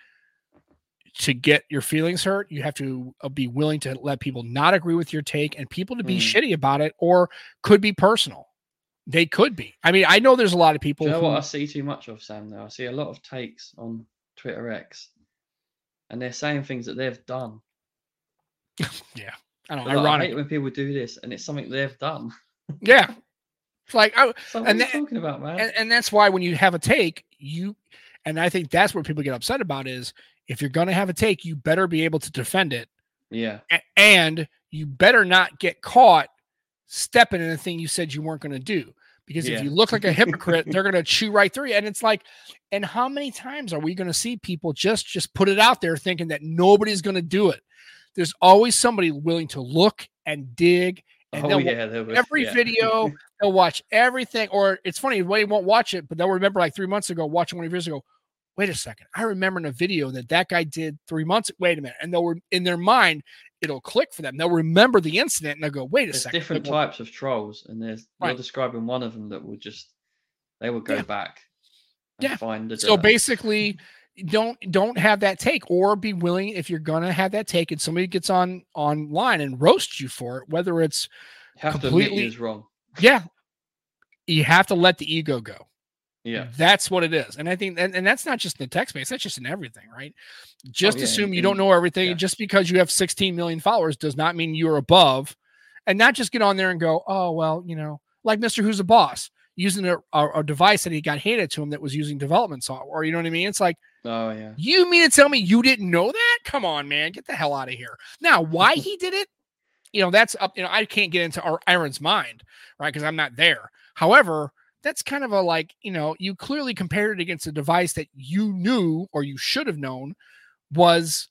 to get your feelings hurt. You have to uh, be willing to let people not agree with your take and people to be Mm. shitty about it or could be personal. They could be. I mean, I know there's a lot of Do people you know who, what I see too much of, Sam? Though I see a lot of takes on Twitter X, and they're saying things that they've done. Yeah. I don't know, Like, I ironic. hate when people do this, and it's something they've done. Yeah. It's like, I, So what And are you that- talking about, man? and, and that's why when you have a take you and i think that's what people get upset about is if you're going to have a take you better be able to defend it yeah, a- and you better not get caught stepping in a thing you said you weren't going to do because if you look like a hypocrite they're going to chew right through you and it's like and how many times are we going to see people just just put it out there thinking that nobody's going to do it there's always somebody willing to look and dig and oh yeah, was every yeah. video, they'll watch everything. Or it's funny, they won't watch it, but they'll remember like three months ago watching one of yours ago. Wait a second, I remember in a video that that guy did three months. Wait a minute, and they'll re- in their mind it'll click for them. They'll remember the incident and they'll go, "Wait a There's second. different Like, types of trolls, and there's Right. you're describing one of them that will just they will go Yeah. back. And Yeah. Find the So basically, don't don't have that take, or be willing if you're gonna have that take, and somebody gets on online and roasts you for it, whether it's you have to completely- he wrong. yeah, you have to let the ego go. Yeah, That's what it is. And I think, and, and that's not just in the tech space, that's just in everything, right? Oh, just yeah, assume in- you don't know everything. yeah. Just because you have 16 million followers does not mean you're above. And not just get on there and go, oh, well, you know, like Mr. Who's a Boss using a, a, a device that he got handed to him that was using development software. You know what I mean? It's like, oh yeah, you mean to tell me you didn't know that? Come on, man. Get the hell out of here. Now, why he did it, you know, that's up, you know, I can't get into our Arun's mind, right? Because I'm not there. However, that's kind of a like, you know, you clearly compared it against a device that you knew or you should have known was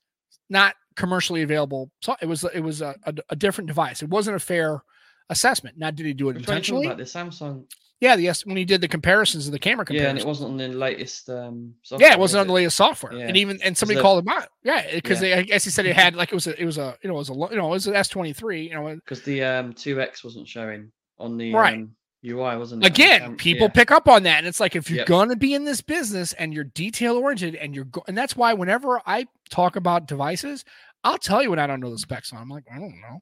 not commercially available. So it was it was a, a, a different device. It wasn't a fair assessment. Now, did he do it Which one are you talking intentionally? about the Samsung. Yeah, the yes, when he did the comparisons of the camera Yeah, and it wasn't on the latest. um software, Yeah, it wasn't was on the latest software, Yeah. and even and somebody called him out. Yeah, because Yeah. I guess he said it had like it was a it was a you know it was a you know it was an S twenty three. You know, because the um 2x wasn't showing on the Right. um, UI, wasn't it? on the again, cam- people yeah. pick up on that, and it's like if you're Yep. gonna be in this business and you're detail oriented and you're go- and that's why whenever I talk about devices, I'll tell you when I don't know the specs on. I'm like I don't know,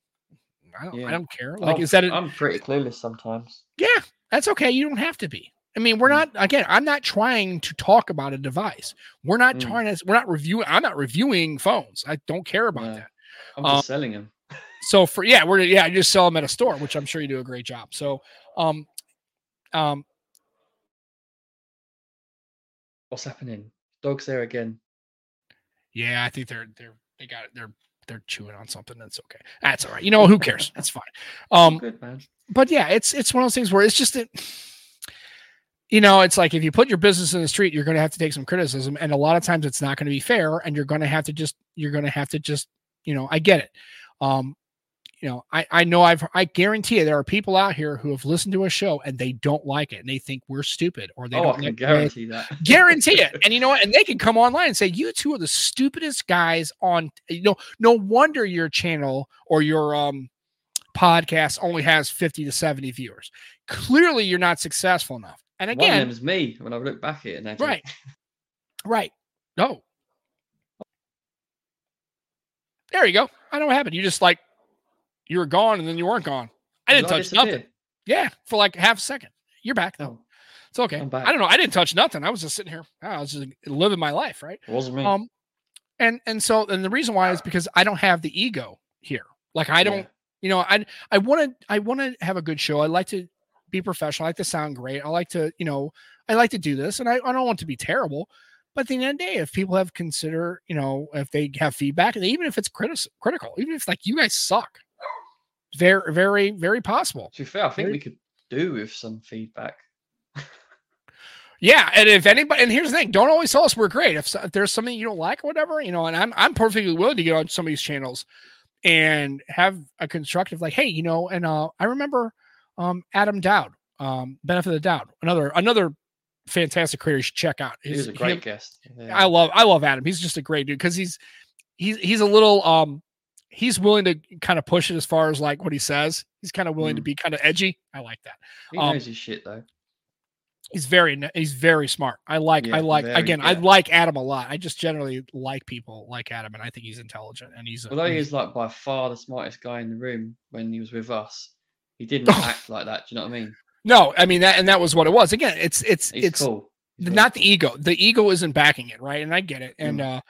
I don't I don't care. Like I'm- is that I'm pretty clueless sometimes. yeah? That's okay. You don't have to be. I mean, we're Mm. not again. I'm not trying to talk about a device. We're not Mm. trying to. We're not reviewing. I'm not reviewing phones. I don't care about No. that. I'm Um, just selling them. so for yeah we're yeah I just sell them at a store which i'm sure you do a great job so um um What's happening? Dog's there again. yeah i think they're they're they got it they're they're chewing on something that's okay that's all right you know who cares that's fine um Good man. but yeah it's it's one of those things where it's just that you know it's like if you put your business in the street you're going to have to take some criticism and a lot of times it's not going to be fair and you're going to have to just you're going to have to just you know i get it um you know, I I know I've I guarantee you there are people out here who have listened to a show and they don't like it and they think we're stupid or they oh, don't like guarantee that. guarantee it. And you know what? And they can come online and say, "You two are the stupidest guys on." You know, no wonder your channel or your um podcast only has fifty to seventy viewers. Clearly, you're not successful enough. And One of again, them is me when I look back at it. And I Right. right? No. There you go. I know what happened. You just like you were gone and then you weren't gone. I didn't touch nothing. Yeah, for like half a second. You're back though. Oh, It's okay. I don't know. I didn't touch nothing. I was just sitting here. I was just living my life, right? it wasn't me. Um, and and so and the reason why is because I don't have the ego here. Like I don't, Yeah. you know, I I want to I want to have a good show. I like to be professional. I like to sound great. I like to, you know, I like to do this, and I, I don't want to be terrible. But at the end of the day, if people have consider, you know, if they have feedback, even if it's critis- critical, even if it's like you guys suck, very, very, very possible. To be fair, I think Very- we could do with some feedback. Yeah, and if anybody, and here's the thing: don't always tell us we're great. If, if there's something you don't like or whatever, you know, and I'm I'm perfectly willing to get on some of these channels and have a constructive, like, hey, you know, and uh, I remember um Adam Dowd, um, benefit of the doubt, another another fantastic creator you should check out. He was a great him- guest. I love I love Adam. He's just a great dude because he's he's he's a little um he's willing to kind of push it as far as like what he says. He's kind of willing to Mm. be kind of edgy. I like that. He um, knows his shit though. He's very he's very smart. I like I like very, again I like Adam a lot. I just generally like people like Adam, and I think he's intelligent and he's. a- Although he he's- like by far the smartest guy in the room when he was with us, he didn't act like that. Do you know what I mean? no, I mean that and that was what it was. Again, it's it's He's it's cool. He's the- very not the ego. The ego isn't backing it, right? And I get it. And uh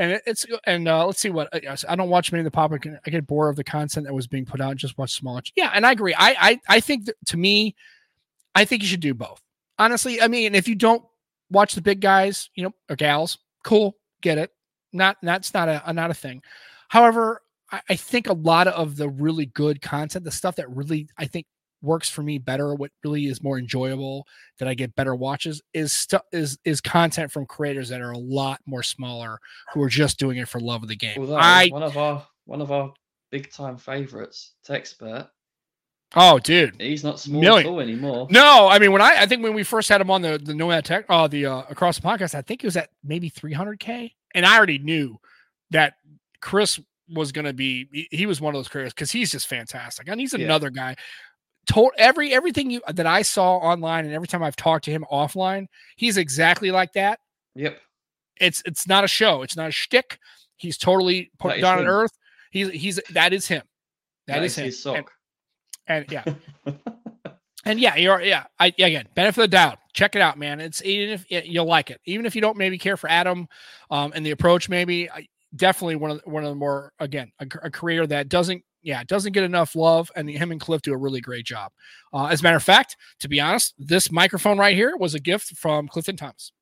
and it- it's and uh let's see what I- don't watch many of the pop. I can- I get bored of the content that was being put out. Just watch smaller. Yeah, and I agree. I I I think that to me, I think you should do both. Honestly, I mean, if you don't watch the big guys, you know, or gals, cool, get it. Not that's not a, a not a thing. However, I, I think a lot of the really good content, the stuff that really I think works for me better, what really is more enjoyable, that I get better watches, is stuff is is content from creators that are a lot more smaller, who are just doing it for love of the game. Although I one of our one of our big time favorites, Techspurt, oh dude. he's not small Million. at all anymore. No, I mean when I I think when we first had him on the the Nomad Tech uh the uh across the podcast, I think it was at maybe 300k, and I already knew that Chris was going to be he, he was one of those creators because he's just fantastic, and he's Yeah. another guy. Told every everything you that I saw online, and every time I've talked to him offline, he's exactly like that. Yep. It's it's not a show, it's not a shtick. He's totally put That is down on earth. He's he's that is him. that is, him. his And- sock. and yeah, and yeah, you're yeah. I again, benefit of the doubt. Check it out, man. It's even if you'll like it, even if you don't maybe care for Adam, um, and the approach. Maybe I, definitely one of the, one of the more again a, a career that doesn't yeah it doesn't get enough love, and him and Cliff do a really great job. Uh, as a matter of fact, to be honest, this microphone right here was a gift from Clifton Thomas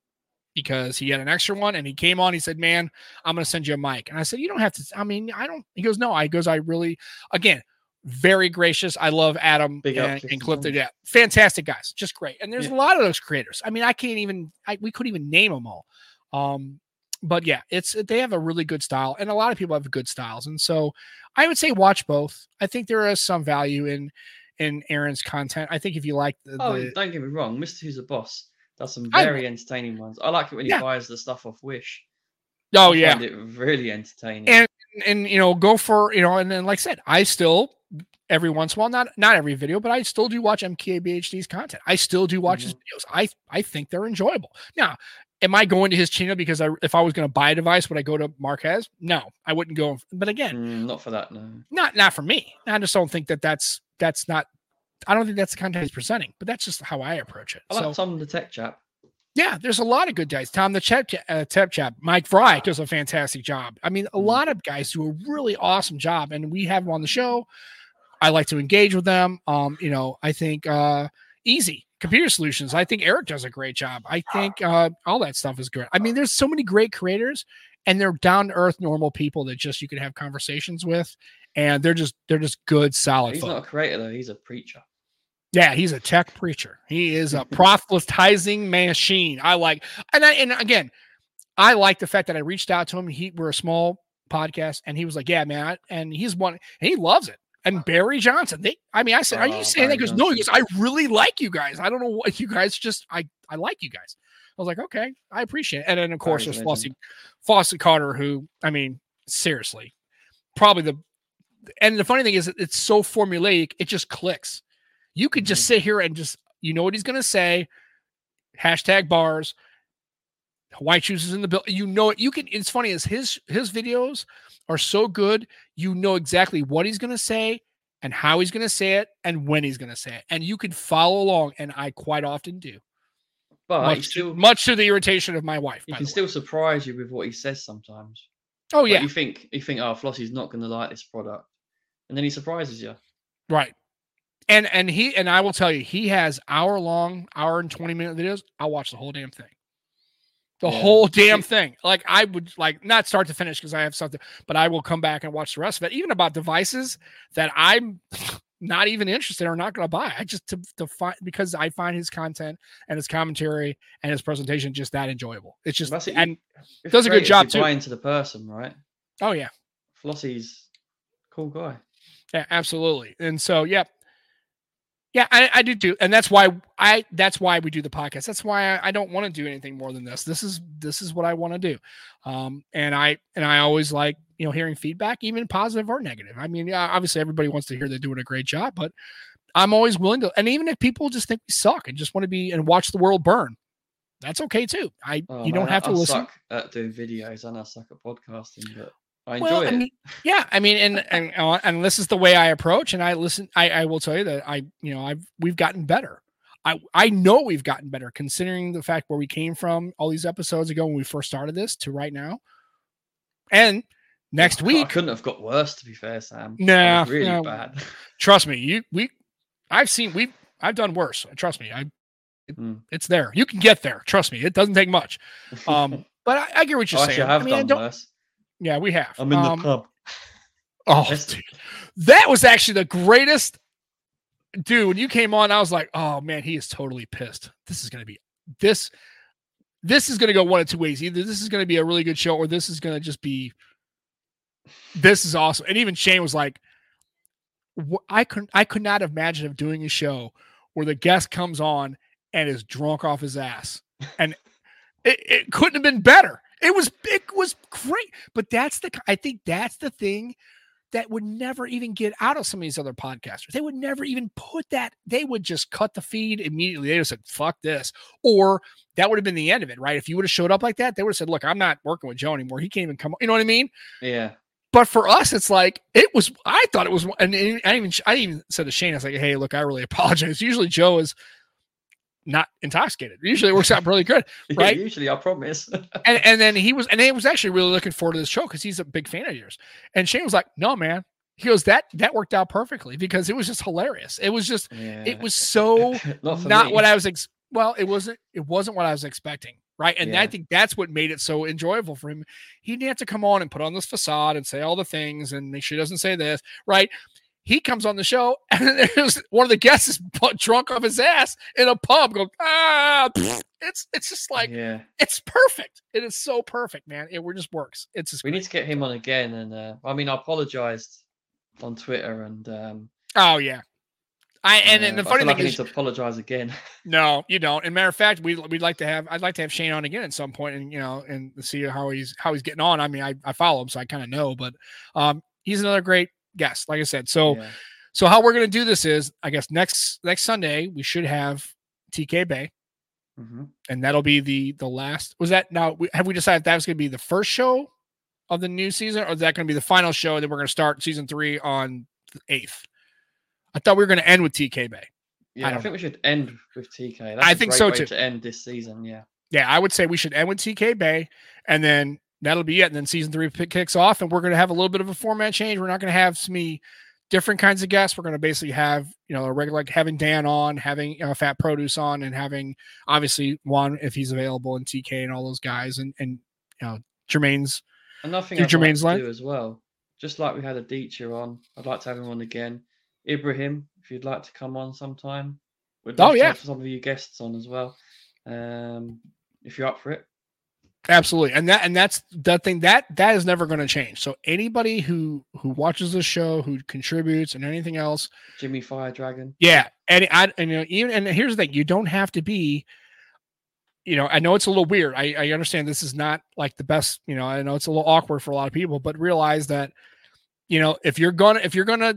because he had an extra one and he came on. He said, "Man, I'm going to send you a mic," and I said, "You don't have to." I mean, I don't. He goes, "No." I goes, "I really." Again, very gracious. I love Adam Big and, and Clifton. Yeah, fantastic guys, just great. And there's Yeah. a lot of those creators. I mean, I can't even. I, we couldn't even name them all. Um, but yeah, it's they have a really good style, and a lot of people have good styles, and so I would say watch both. I think there is some value in in Arun's content. I think if you like the, Oh, the don't get me wrong, Mr. Who's a Boss does some I- very entertaining ones. I like it when he Yeah. buys the stuff off Wish. oh I yeah, find it really entertaining. And- and you know go for you know and then like i said i still every once in a while not not every video but i still do watch mkbhd's content i still do watch his mm-hmm. videos i i think they're enjoyable now am i going to his channel because i if i was going to buy a device would i go to Marques no i wouldn't go but again Mm, not for that, no. not not for me i just don't think that that's that's not i don't think that's the content he's presenting but that's just how i approach it I like so Tom the Tech Chap. yeah, there's a lot of good guys. Tom the Tech uh, Tep Chap, Mike Fry does a fantastic job. I mean, a Mhm. lot of guys do a really awesome job, and we have them on the show. I like to engage with them. Um, you know, I think uh, Easy Computer Solutions. I think Eric does a great job. I think uh, all that stuff is great. I mean, there's so many great creators, and they're down to earth, normal people that just you can have conversations with, and they're just they're just good, solid. He's folk. not a creator though, he's a preacher. Yeah, he's a tech preacher. He is a proselytizing machine. I like, and I, and again, I like the fact that I reached out to him. He we're a small podcast, and he was like, "Yeah, man," I- and he's one, and he loves it. And Barry Johnson. They, I mean, I said, "Are you Oh, saying that?" He goes, "No." He goes, "I really like you guys. I don't know what you guys just. I I like you guys." I was like, "Okay, I appreciate." it. And then of course there's a Flossy. Flossy Carter, who I mean, seriously, probably the. And the funny thing is, it's so formulaic; it just clicks. You could just Mhm. sit here and just, you know what he's gonna say. Hashtag bars. White shoes is in the bill. You know it. You can. It's funny as his his videos are so good. You know exactly what he's gonna say and how he's gonna say it and when he's gonna say it, and you can follow along. And I quite often do, But much still to, much to the irritation of my wife. he can way. still surprise you with what he says sometimes. Oh Like, yeah, you think you think, oh, Flossy's not going to like this product, and then he surprises you. right. And and he and I will tell you, he has hour long, hour and twenty minute videos. I'll watch the whole damn thing. The Yeah. whole damn thing. Like I would like not start to finish because I have something, but I will come back and watch the rest of it, even about devices that I'm not even interested or not going to buy. I just to, to find because I find his content and his commentary and his presentation just that enjoyable. It's just That's it, and If Does a good job, too. Buy into the person, right? oh yeah, Flossy's cool guy. Yeah, absolutely. And so, yeah, yeah, I, I do too, and that's why I that's why we do the podcast. That's why I, I don't want to do anything more than this. This is this is what I want to do, um, and I and I always like you know hearing feedback, even positive or negative. I mean, obviously everybody wants to hear they're doing a great job, but I'm always willing to. And even if people just think we suck and just want to be and watch the world burn, that's okay too. I Oh, you don't have to I, I listen. suck at doing videos and I suck at podcasting, but I enjoy well, it. I mean, yeah, I mean, and and uh, and this is the way I approach, and I listen. I I will tell you that I, you know, I've we've gotten better. I I know we've gotten better considering the fact where we came from all these episodes ago when we first started this to right now. And next I week, couldn't have got worse, to be fair, Sam. I Nah, really no. bad. trust me, you we, I've seen we I've done worse. Trust me, I it- Mm. it's there. You can get there. Trust me, it doesn't take much. Um, but I, I get what you're Oh, saying. I have mean, I done don't. worse. Yeah, we have. I'm in the Um, pub. Oh, dude. that was actually the greatest. Dude, when you came on, I was like, "Oh man, he is totally pissed. This is gonna be this. This is gonna go one of two ways. Either this is gonna be a really good show, or this is gonna just be. This is awesome. And even Shane was like, "I could, I could not imagine of doing a show where the guest comes on and is drunk off his ass, and it, it couldn't have been better. It was, it was great. But that's the, I think that's the thing that would never even get out of some of these other podcasters. They would never even put that. They would just cut the feed immediately. They just said, fuck this. Or that would have been the end of it, right? If you would have showed up like that, they would have said, look, I'm not working with Joe anymore. He can't even come. You know what I mean? Yeah. But for us, it's like it was. I thought it was, and I even I even said to Shane, I was like, "Hey, look, I really apologize." Usually, Joe is not intoxicated. Usually, it works out really good. Right? Usually, I promise. And and then he was, and he was actually really looking forward to this show because he's a big fan of yours. And Shane was like, "No, man." He goes, "That that worked out perfectly because it was just hilarious. It was just, yeah. it was so not not what I was ex- well, it wasn't it wasn't what I was expecting, right? And I think that's what made it so enjoyable for him. He didn't have to come on and put on this facade and say all the things and make sure he doesn't say this, right? He comes on the show and there's one of the guests is drunk off his ass in a pub, going ah, it's it's just like yeah. it's perfect. It is so perfect, man. It just works. It's just We great. need to get him on again. And uh, I mean, I apologized on Twitter, and um, oh yeah. I and, uh, and the but I funny like thing I is need to apologize again. No, you don't. And matter of fact, we we'd like to have I'd like to have Shane on again at some point and you know and see how he's how he's getting on. I mean, I, I follow him, so I kind of know, but um he's another great guest, like I said. So Yeah. so how we're gonna do this is I guess next next Sunday we should have TK Bay, Mhm. and that'll be the the last was that now have we decided that was gonna be the first show of the new season, or is that gonna be the final show then we're gonna start season three on the eighth? I thought we were gonna end with TK Bay. Yeah, I, don't think we should end with TK. That's I think so too. To end this season, yeah. yeah, I would say we should end with TK Bay, and then that'll be it. And then season three kicks off, and we're going to have a little bit of a format change. We're not going to have some different kinds of guests. We're going to basically have you know a regular like having Dan on, having you know, Fat Produce on, and having obviously Juan if he's available, and TK and all those guys, and and you know Jermaine's. Another thing I'd like Jermaine's to do as well, just like we had a Deecher on, I'd like to have him on again. Ibrahim, if you'd like to come on sometime. We'd Oh, love to yeah. have some of you guests on as well. Um, if you're up for it. Absolutely. And that and that's that thing that that is never going to change. So anybody who who watches the show, who contributes and anything else, Jimmy Fire Dragon. yeah. And I and you know, even and here's the thing, you don't have to be you know, I know it's a little weird. I, I understand this is not like the best, you know, I know it's a little awkward for a lot of people, but realize that, you know, if you're gonna if you're gonna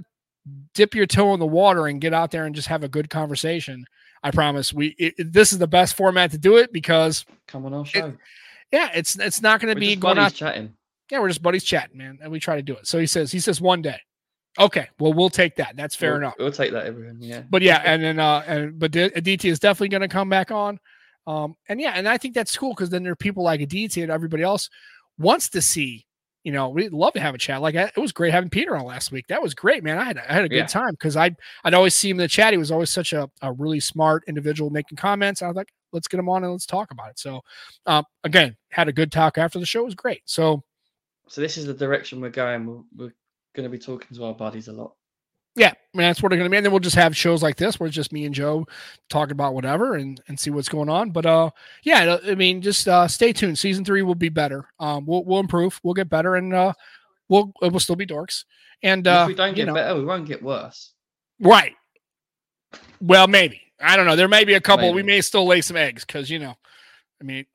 dip your toe in the water and get out there and just have a good conversation, I promise we it, it- this is the best format to do it because Come on our show. Yeah, it's it's not going to be going out. chatting. Yeah, we're just buddies chatting, man, and we try to do it. So he says he says one day. Okay, well we'll take that. That's fair We'll- enough. We'll take that, everyone. Yeah. But yeah, and then uh and but Aditi is definitely going to come back on. Um and yeah, and I think that's cool because then there are people like Aditi and everybody else wants to see. You know, we'd love to have a chat. Like I, it was great having Peter on last week. That was great, man. I had I had a good Yeah. time because I I'd always see him in the chat. He was always such a, a really smart individual making comments. I was like, let's get him on and let's talk about it. So, um, again, had a good talk after the show. It was great. So So this is the direction we're going. We're, we're going to be talking to our buddies a lot. yeah, I mean, that's what they're going to be. And then we'll just have shows like this where it's just me and Joe talking about whatever and, and see what's going on. But uh, yeah, I mean, just uh, stay tuned. Season three will be better. Um, we'll we'll improve. We'll get better, and uh, we'll it will still be dorks. And uh, if we don't you get know, better, we won't get worse. right. Well, maybe I don't know. There may be a couple. We may still lay some eggs because you know, I mean,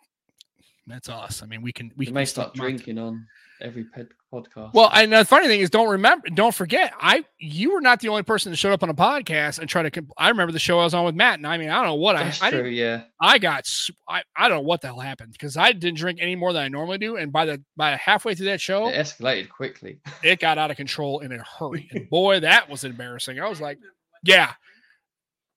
that's us. I mean, we can we We can may start drinking on every ped- podcast. Well, and the funny thing is, don't remember, don't forget, I you were not the only person that showed up on a podcast and tried to. Compl- I remember the show I was on with Matt, and I mean, I don't know what I, that's I true. didn't, Yeah. I got, I, I don't know what the hell happened because I didn't drink any more than I normally do, and by the by halfway through that show, It escalated quickly. it got out of control in a hurry, and boy, that was embarrassing. I was like, yeah,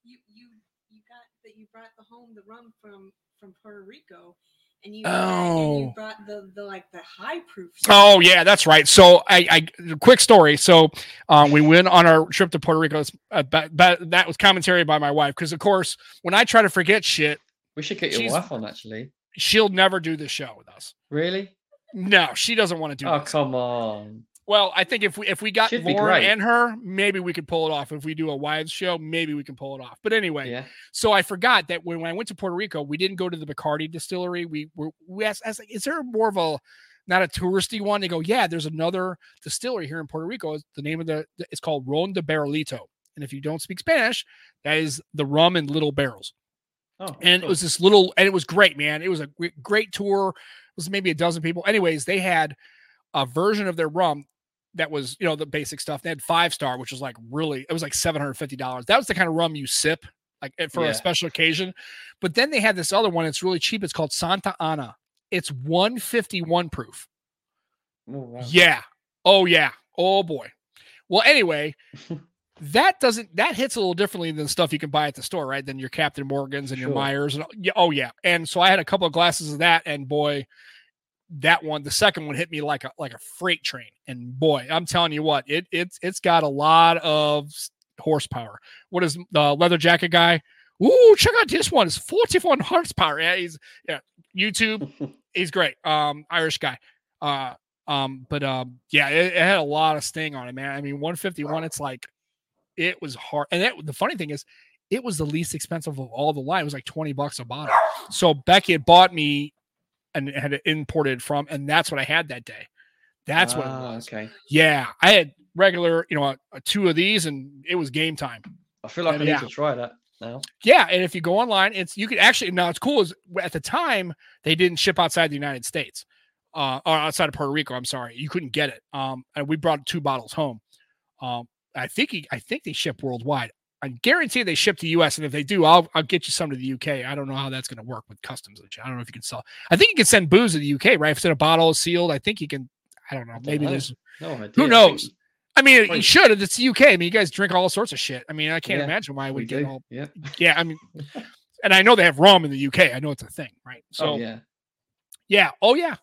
you you you got that you brought the home the rum from from Puerto Rico, and you Oh. and you brought the the like the high proof. Oh yeah, that's right. So I, I quick story. So um, we went on our trip to Puerto Rico. Uh, but, but that was commentary by my wife because of course when I try to forget shit, We should get your wife on actually. she'll never do this show with us. Really? No, she doesn't want to do Oh this. come on. Well, I think if we if we got Should Lauren and her, maybe we could pull it off. If we do a wives show, maybe we can pull it off. But anyway, Yeah. so I forgot that when, when I went to Puerto Rico, we didn't go to the Bacardi distillery. We were we asked, like, is there more of a not a touristy one? They go, yeah, there's another distillery here in Puerto Rico. It's- The name of the it's called Ron de Barrilito. And if you don't speak Spanish, that is the rum in little barrels. Oh. And it was this little, and it was great, man. It was a great tour. It was maybe a dozen people. Anyways, they had a version of their rum that was, you know, the basic stuff. They had five star, which was like really, it was like seven hundred fifty dollars. That was the kind of rum you sip, like eh, for Yeah. a special occasion. But then they had this other one. It's really cheap. It's called Santa Ana. It's one fifty one proof. Oh, wow. Yeah. Oh yeah. Oh boy. Well, anyway, that doesn't that hits a little differently than stuff you can buy at the store, right? Than your Captain Morgans and your Myers and oh yeah. And so I had a couple of glasses of that, and boy, that one, the second one hit me like a like a freight train. And boy, I'm telling you what, it it's it's got a lot of horsepower. What is the leather jacket guy? Ooh, check out this one. It's 41 horsepower. Yeah, he's yeah, YouTube he's great. Um, Irish guy. Uh, um, but um, yeah, it, it had a lot of sting on it, man. I mean, 151. It's like it was hard. And that, the funny thing is, it was the least expensive of all the line. It was like 20 bucks a bottle. So Becky had bought me and had it imported from, and that's what I had that day. That's what it Ah, was. Okay. Yeah, I had regular, you know, a, a two of these, and it was game time. I feel like And I need yeah. to try that now. Yeah, and if you go online, it's you could actually now it's cool is at the time they didn't ship outside the United States, uh, or outside of Puerto Rico. I'm sorry, you couldn't get it. Um, and we brought two bottles home. Um, I think he, I think they ship worldwide. I guarantee they ship to U.S. And if they do, I'll I'll get you some to the UK. I don't know how that's going to work with customs. I don't know if you can sell. I think you can send booze to the UK, right? If it's in a bottle sealed, I think you can. I don't know. Maybe know. there's. No idea. Who knows? I mean, you should. It's the UK. I mean, you guys drink all sorts of shit. I mean, I can't Yeah, imagine why I We would get do. all Yeah. yeah, I mean, and I know they have rum in the UK. I know it's a thing, right? Oh, so oh, yeah. yeah. oh yeah,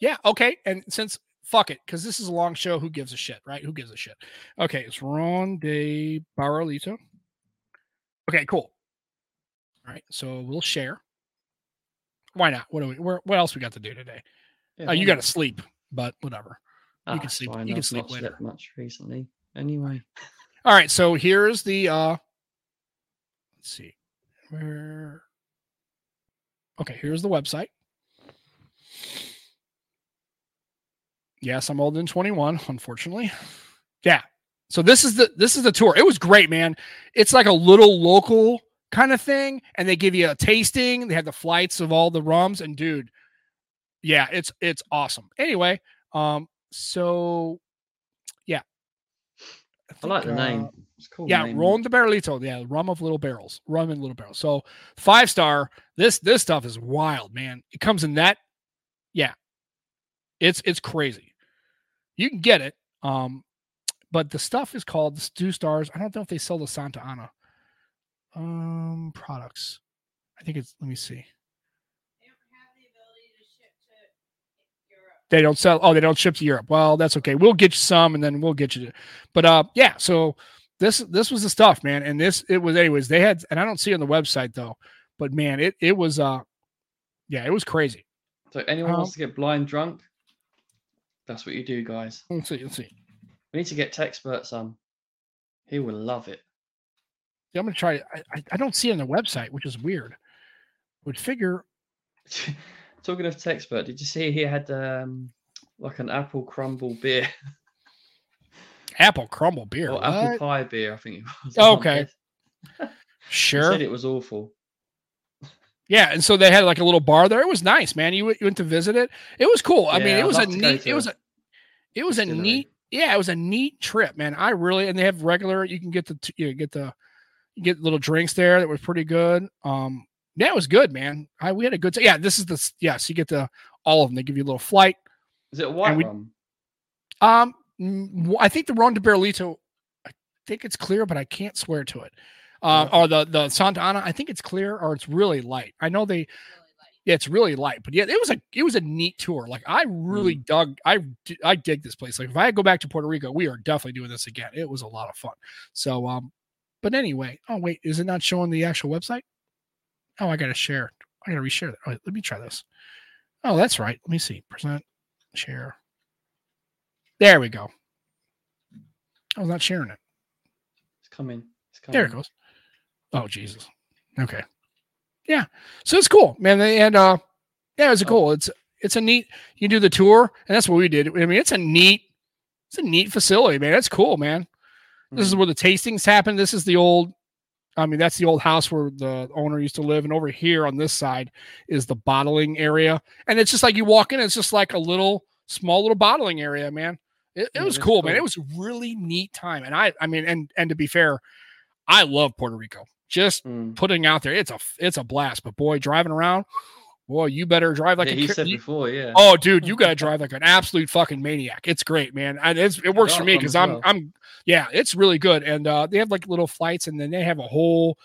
yeah, okay. And since fuck it, because this is a long show, who gives a shit, right? Who gives a shit? Okay, it's Ron de Barrilito. Okay, cool. All right, so we'll share. Why not? What do we? Where, what else we got to do today? yeah Oh, you got to sleep, but whatever. Ah, can sleep- fine, you can sleep later. much recently. Anyway. All right, so here's the uh let's see. Where Okay, here's the website. Yes, I'm older than 21, unfortunately. Yeah. So this is the this is the tour. It was great, man. It's like a little local kind of thing, and they give you a tasting. They have the flights of all the rums, and dude, yeah, it's it's awesome. Anyway, um, so yeah, I like the think, name. uh, It's cool. yeah, name. Ron de Barrilito. Yeah, rum of little barrels, rum in little barrels. So five star. This this stuff is wild, man. It comes in that. Yeah, it's it's crazy. You can get it. Um, but the stuff is called the Stew Stars. I don't know if they sell the Santa Ana. Um, products. I think it's. Let me see. They don't have the ability to ship to Europe. They don't sell. Oh, they don't ship to Europe. Well, that's okay. We'll get you some, and then we'll get you. To, but uh, yeah. So this this was the stuff, man. And this it was anyways. They had, and I don't see it on the website though. But man, it it was uh, yeah, it was crazy. So anyone Um, wants to get blind drunk, that's what you do, guys. Let's see. Let's see. We need to get Techspurt some. He will love it. Yeah, I'm gonna try. I, I don't see it on the website, which is weird. Would figure. Talking of Techspurt, did you see he had um like an apple crumble beer Apple crumble beer. or apple pie beer? I think it was. Okay. guess. He Sure. said it was awful. Yeah, and so they had like a little bar there. It was nice, man. You, went- you went to visit it. It was cool. I mean, Yeah, it I'd was a love to go neat. It was a. It was a neat. Yeah, it was a neat trip, man. I really and they have regular. You can get the you know, get the get little drinks there that was pretty good. Um, yeah, it was good, man. I we had a good. T- yeah, this is the yes. You get the all of them. They give you a little flight. Is it one? we- Um, mm, I think the Ron de Barrilito, I think it's clear, but I can't swear to it. Uh, Okay. or the the Santa Ana, I think it's clear or it's really light. I know they, yeah, it's really light, but yeah, it was a it was a neat tour. Like I really dug, I I dig this place. Like if I go back to Puerto Rico, we are definitely doing this again. It was a lot of fun. So um, but anyway, oh wait, is it not showing the actual website? Oh, I gotta share. I gotta reshare that. Let me try this. Oh, that's right. Let me see. Present share. There we go. I was not sharing it. It's coming. It's coming. There it goes. Oh Jesus. Okay. Yeah. So it's cool, man. And uh yeah, it's a Oh. cool. It's it's a neat you do the tour, and that's what we did. I mean, it's a neat, it's a neat facility, man. It's cool, man. This is Mhm. where the tastings happen. This is the old I mean, that's the old house where the owner used to live. And over here on this side is the bottling area. And it's just like you walk in, it's just like a little small little bottling area, man. It, it Yeah, was that's cool, man. It was a really neat time. And I I mean, and and to be fair, I love Puerto Rico. Just Mm. putting out there, it's a it's a blast. But boy, driving around, boy, you better drive like yeah, a he said you- before, yeah. Oh, dude, you gotta drive like an absolute fucking maniac. It's great, man. And it's, it works for me because I'm well. I'm yeah, it's really good. And uh they have like little flights, and then they have a whole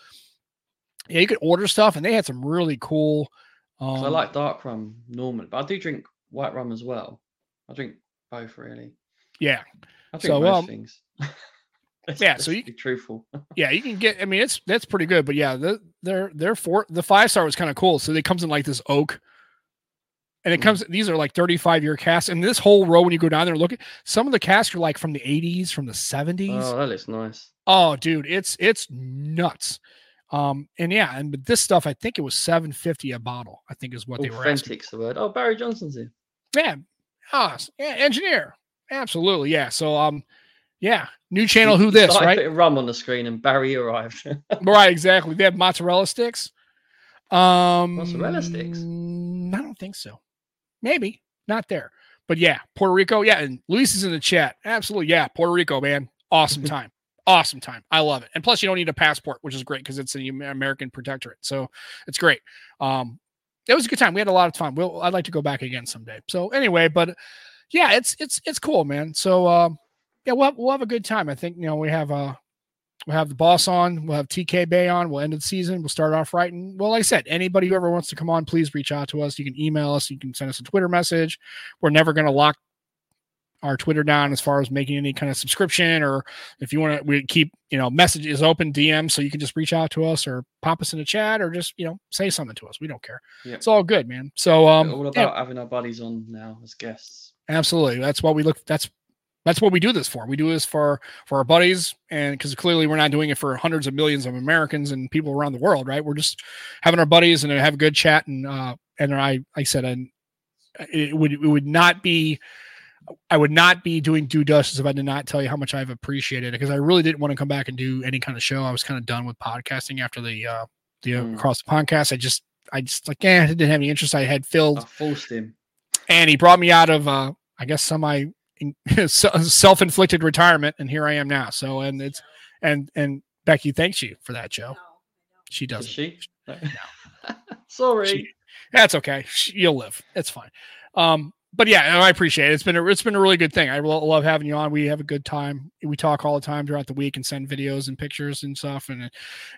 yeah, you could order stuff, and they had some really cool. Um, I like dark rum normally, but I do drink white rum as well. I drink both really. yeah, I drink So, most um, things. Yeah, so you- be truthful. yeah, you can get. I mean, it's that's pretty good. But yeah, the, they're they're four. The five star was kind of cool. So they comes in like this oak, and it Mm. comes. These are like thirty five year casks, and this whole row when you go down there and look at some of the casks are like from the eighties, from the seventies. Oh, that looks nice. Oh, dude, it's it's nuts. Um, and yeah, and but this stuff, I think it was seven fifty a bottle. I think is what they were. Authentic's the word. Oh, Barry Johnson's here. Yeah, ah, yeah, engineer, absolutely, yeah. So um, yeah, new channel. Who this right? Putting rum on the screen, and Barry arrived. right, exactly. They have mozzarella sticks. Um, Mozzarella sticks? I don't think so. Maybe not there, but yeah, Puerto Rico. Yeah, and Luis is in the chat. Absolutely, yeah, Puerto Rico, man, awesome time, awesome time. I love it, and plus you don't need a passport, which is great because it's an American protectorate, so it's great. Um, it was a good time. We had a lot of fun. We'll, I'd like to go back again someday. So anyway, but yeah, it's it's it's cool, man. So um, yeah, we'll have, we'll have a good time. I think you know we have uh we'll have the boss on, we'll have TK Bay on, we'll end the season, we'll start off right. And well, like I said, anybody who ever wants to come on, please reach out to us. You can email us, you can send us a Twitter message. We're never going to lock our Twitter down as far as making any kind of subscription or if you want to we keep you know messages open DM so you can just reach out to us or pop us in a chat or just you know say something to us. We don't care. Yep. It's all good, man. So um All yeah, about having our buddies on now as guests. Absolutely. That's what we look that's that's what we do this for. We do this for for our buddies and because clearly we're not doing it for hundreds of millions of Americans and people around the world, right? We're just having our buddies and have a good chat and uh and I I said and it would it would not be I would not be doing due justice if I did not tell you how much I've appreciated it because I really didn't want to come back and do any kind of show. I was kind of done with podcasting after the uh the uh, Mm. across the podcast. I just I just like yeah, I didn't have any interest. I had filled I forced him. and he brought me out of uh I guess semi self inflicted retirement, and here I am now. So and it's and and Becky thanks you for that, Joe. She Does doesn't. she? Sorry. She- That's okay. Sh- You'll live. It's fine. Um, but yeah, I appreciate it. It's been a, it's been a really good thing. I lo- love having you on. We have a good time. We talk all the time throughout the week and send videos and pictures and stuff, and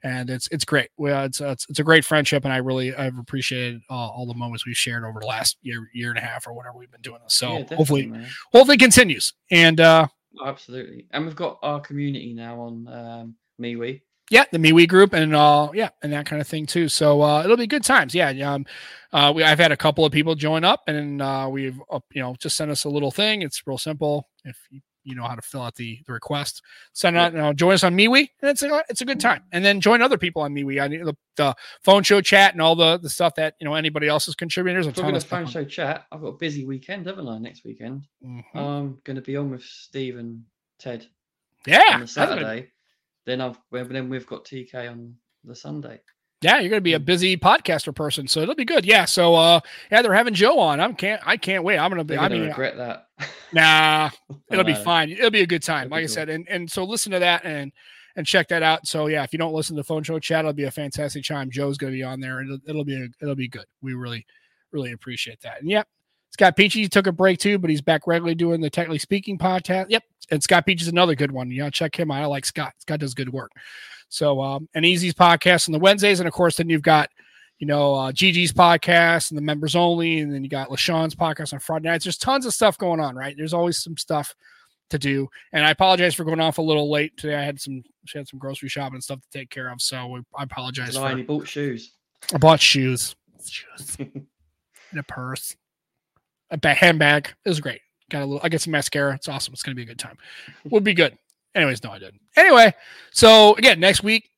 and it's it's great. Well, it's it's, it's a great friendship, and I really I've appreciated uh, all the moments we've shared over the last year year and a half or whatever we've been doing this. So Yeah, hopefully man. hopefully it continues. And uh, absolutely. And we've got our community now on um, MeWe. Yeah, the MeWe group and uh yeah, and that kind of thing too. So uh it'll be good times. Yeah. Um uh we I've had a couple of people join up and uh we've uh, you know just sent us a little thing. It's real simple. If you, you know how to fill out the, the request, send out you know, join us on MeWe and it's a it's a good time. And then join other people on MeWe. I need the, the phone show chat and all the the stuff that you know anybody else is contributing. There's a Talking ton of phone show chat, I've got a busy weekend, haven't I? Next weekend, Mhm. I'm going to be on with Steve and Ted yeah. on Saturday. Then I've then we've got TK on the Sunday. Yeah, you're gonna be a busy podcaster person, so it'll be good. Yeah, so uh, yeah, they're having Joe on. I'm can't, I can't wait. I'm gonna be. They're I going to mean, regret that. nah, it'll be fine. It'll be a good time. It'll Like I cool. said, and and so listen to that and and check that out. So yeah, if you don't listen to the phone show chat, it'll be a fantastic time. Joe's gonna be on there, and it'll, it'll be a, it'll be good. We really really appreciate that. And yeah, Scott Peachy took a break too, but he's back regularly doing the technically speaking podcast. Yep, and Scott Peachy's another good one. You know, check him out. I like Scott. Scott does good work. So um, and Easy's podcast on the Wednesdays, and of course, then you've got you know, uh, Gigi's podcast and the members only, and then you got LaShawn's podcast on Friday nights. There's tons of stuff going on, right? There's always some stuff to do. And I apologize for going off a little late today. I had some she had some grocery shopping and stuff to take care of, so I apologize. For, bought shoes. I bought shoes, shoes, and a purse, a ba- handbag. It was great. Got a little. I got some mascara. It's awesome. It's gonna be a good time. We'll be good. Anyways, no, I didn't. Anyway, so again, next week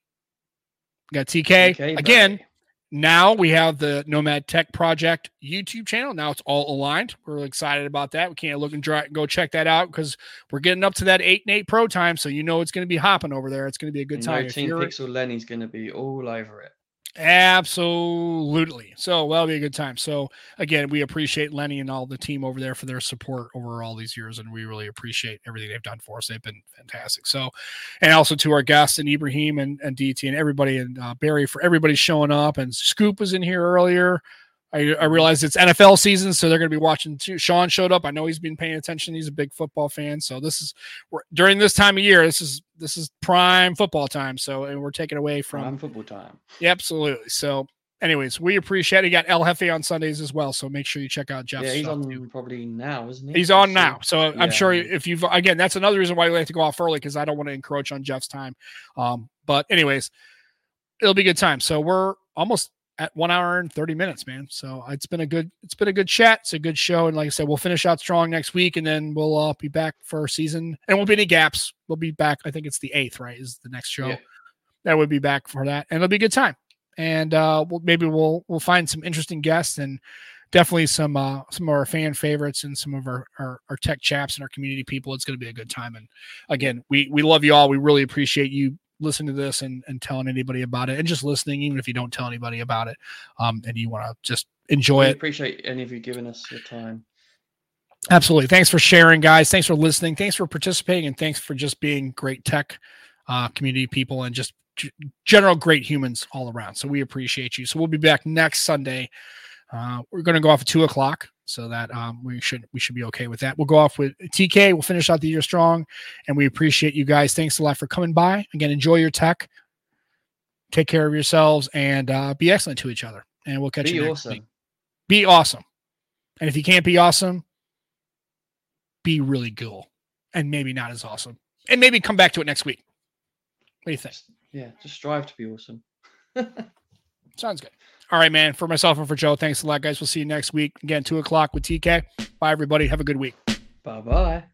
we got TK, TK, again buddy. now we have the Nomad Tech Project YouTube channel. Now it's all aligned. We're really excited about that. We can't look and try, go check that out because we're getting up to that eight and eight pro time. So you know it's going to be hopping over there. It's going to be a good know time. If Team you're- Pixel Lenny's going to be all over it. Absolutely. So that'll be a good time. So again, we appreciate Lenny and all the team over there for their support over all these years, and we really appreciate everything they've done for us. They've been fantastic. So, and also to our guests and Ibrahim and, and DT and everybody and uh, Barry for everybody showing up. And Scoop was in here earlier. I, I realized it's NFL season, so they're going to be watching too. Sean showed up. I know he's been paying attention. He's a big football fan. So this is we're, during this time of year. This is this is prime football time. So and we're taking away from Prime football time. yeah, absolutely. So, anyways, we appreciate it. You got El Jefe on Sundays as well. So make sure you check out Jeff's yeah, he's on too. probably now, isn't he? He's on now. So I'm sure if you've, again, that's another reason why we like to go off early because I don't want to encroach on Jeff's time. Um, but, anyways, it'll be a good time. So we're almost at one hour and 30 minutes, man. So it's been a good, it's been a good chat. It's a good show. And like I said, we'll finish out strong next week and then we'll uh, be back for our season and won't be any gaps. We'll be back. I think it's the eighth, right? Is the next show Yeah. that would be back for that. And it'll be a good time. And uh, we'll, maybe we'll, we'll find some interesting guests and definitely some, uh, some of our fan favorites and some of our, our, our tech chaps and our community people. It's going to be a good time. And again, we, we love you all. We really appreciate you listening to this and, and telling anybody about it and just listening, even if you don't tell anybody about it. Um, and you want to just enjoy We it. appreciate any of you giving us your time. Absolutely. Thanks for sharing, guys. Thanks for listening. Thanks for participating, and thanks for just being great tech uh, community people and just g- general great humans all around. So we appreciate you. So we'll be back next Sunday. Uh, we're going to go off at two o'clock, so that um, we should we should be okay with that. We'll go off with TK. We'll finish out the year strong, and we appreciate you guys. Thanks a lot for coming by. Again, enjoy your tech. Take care of yourselves and uh, be excellent to each other. And we'll catch Be you next awesome. week. Be awesome. And if you can't be awesome, be really cool and maybe not as awesome. And maybe come back to it next week. What do you think? Yeah, just strive to be awesome. Sounds good. All right, man. For myself and for Joe, thanks a lot, guys. We'll see you next week. Again, two o'clock with TK. Bye, everybody. Have a good week. Bye bye.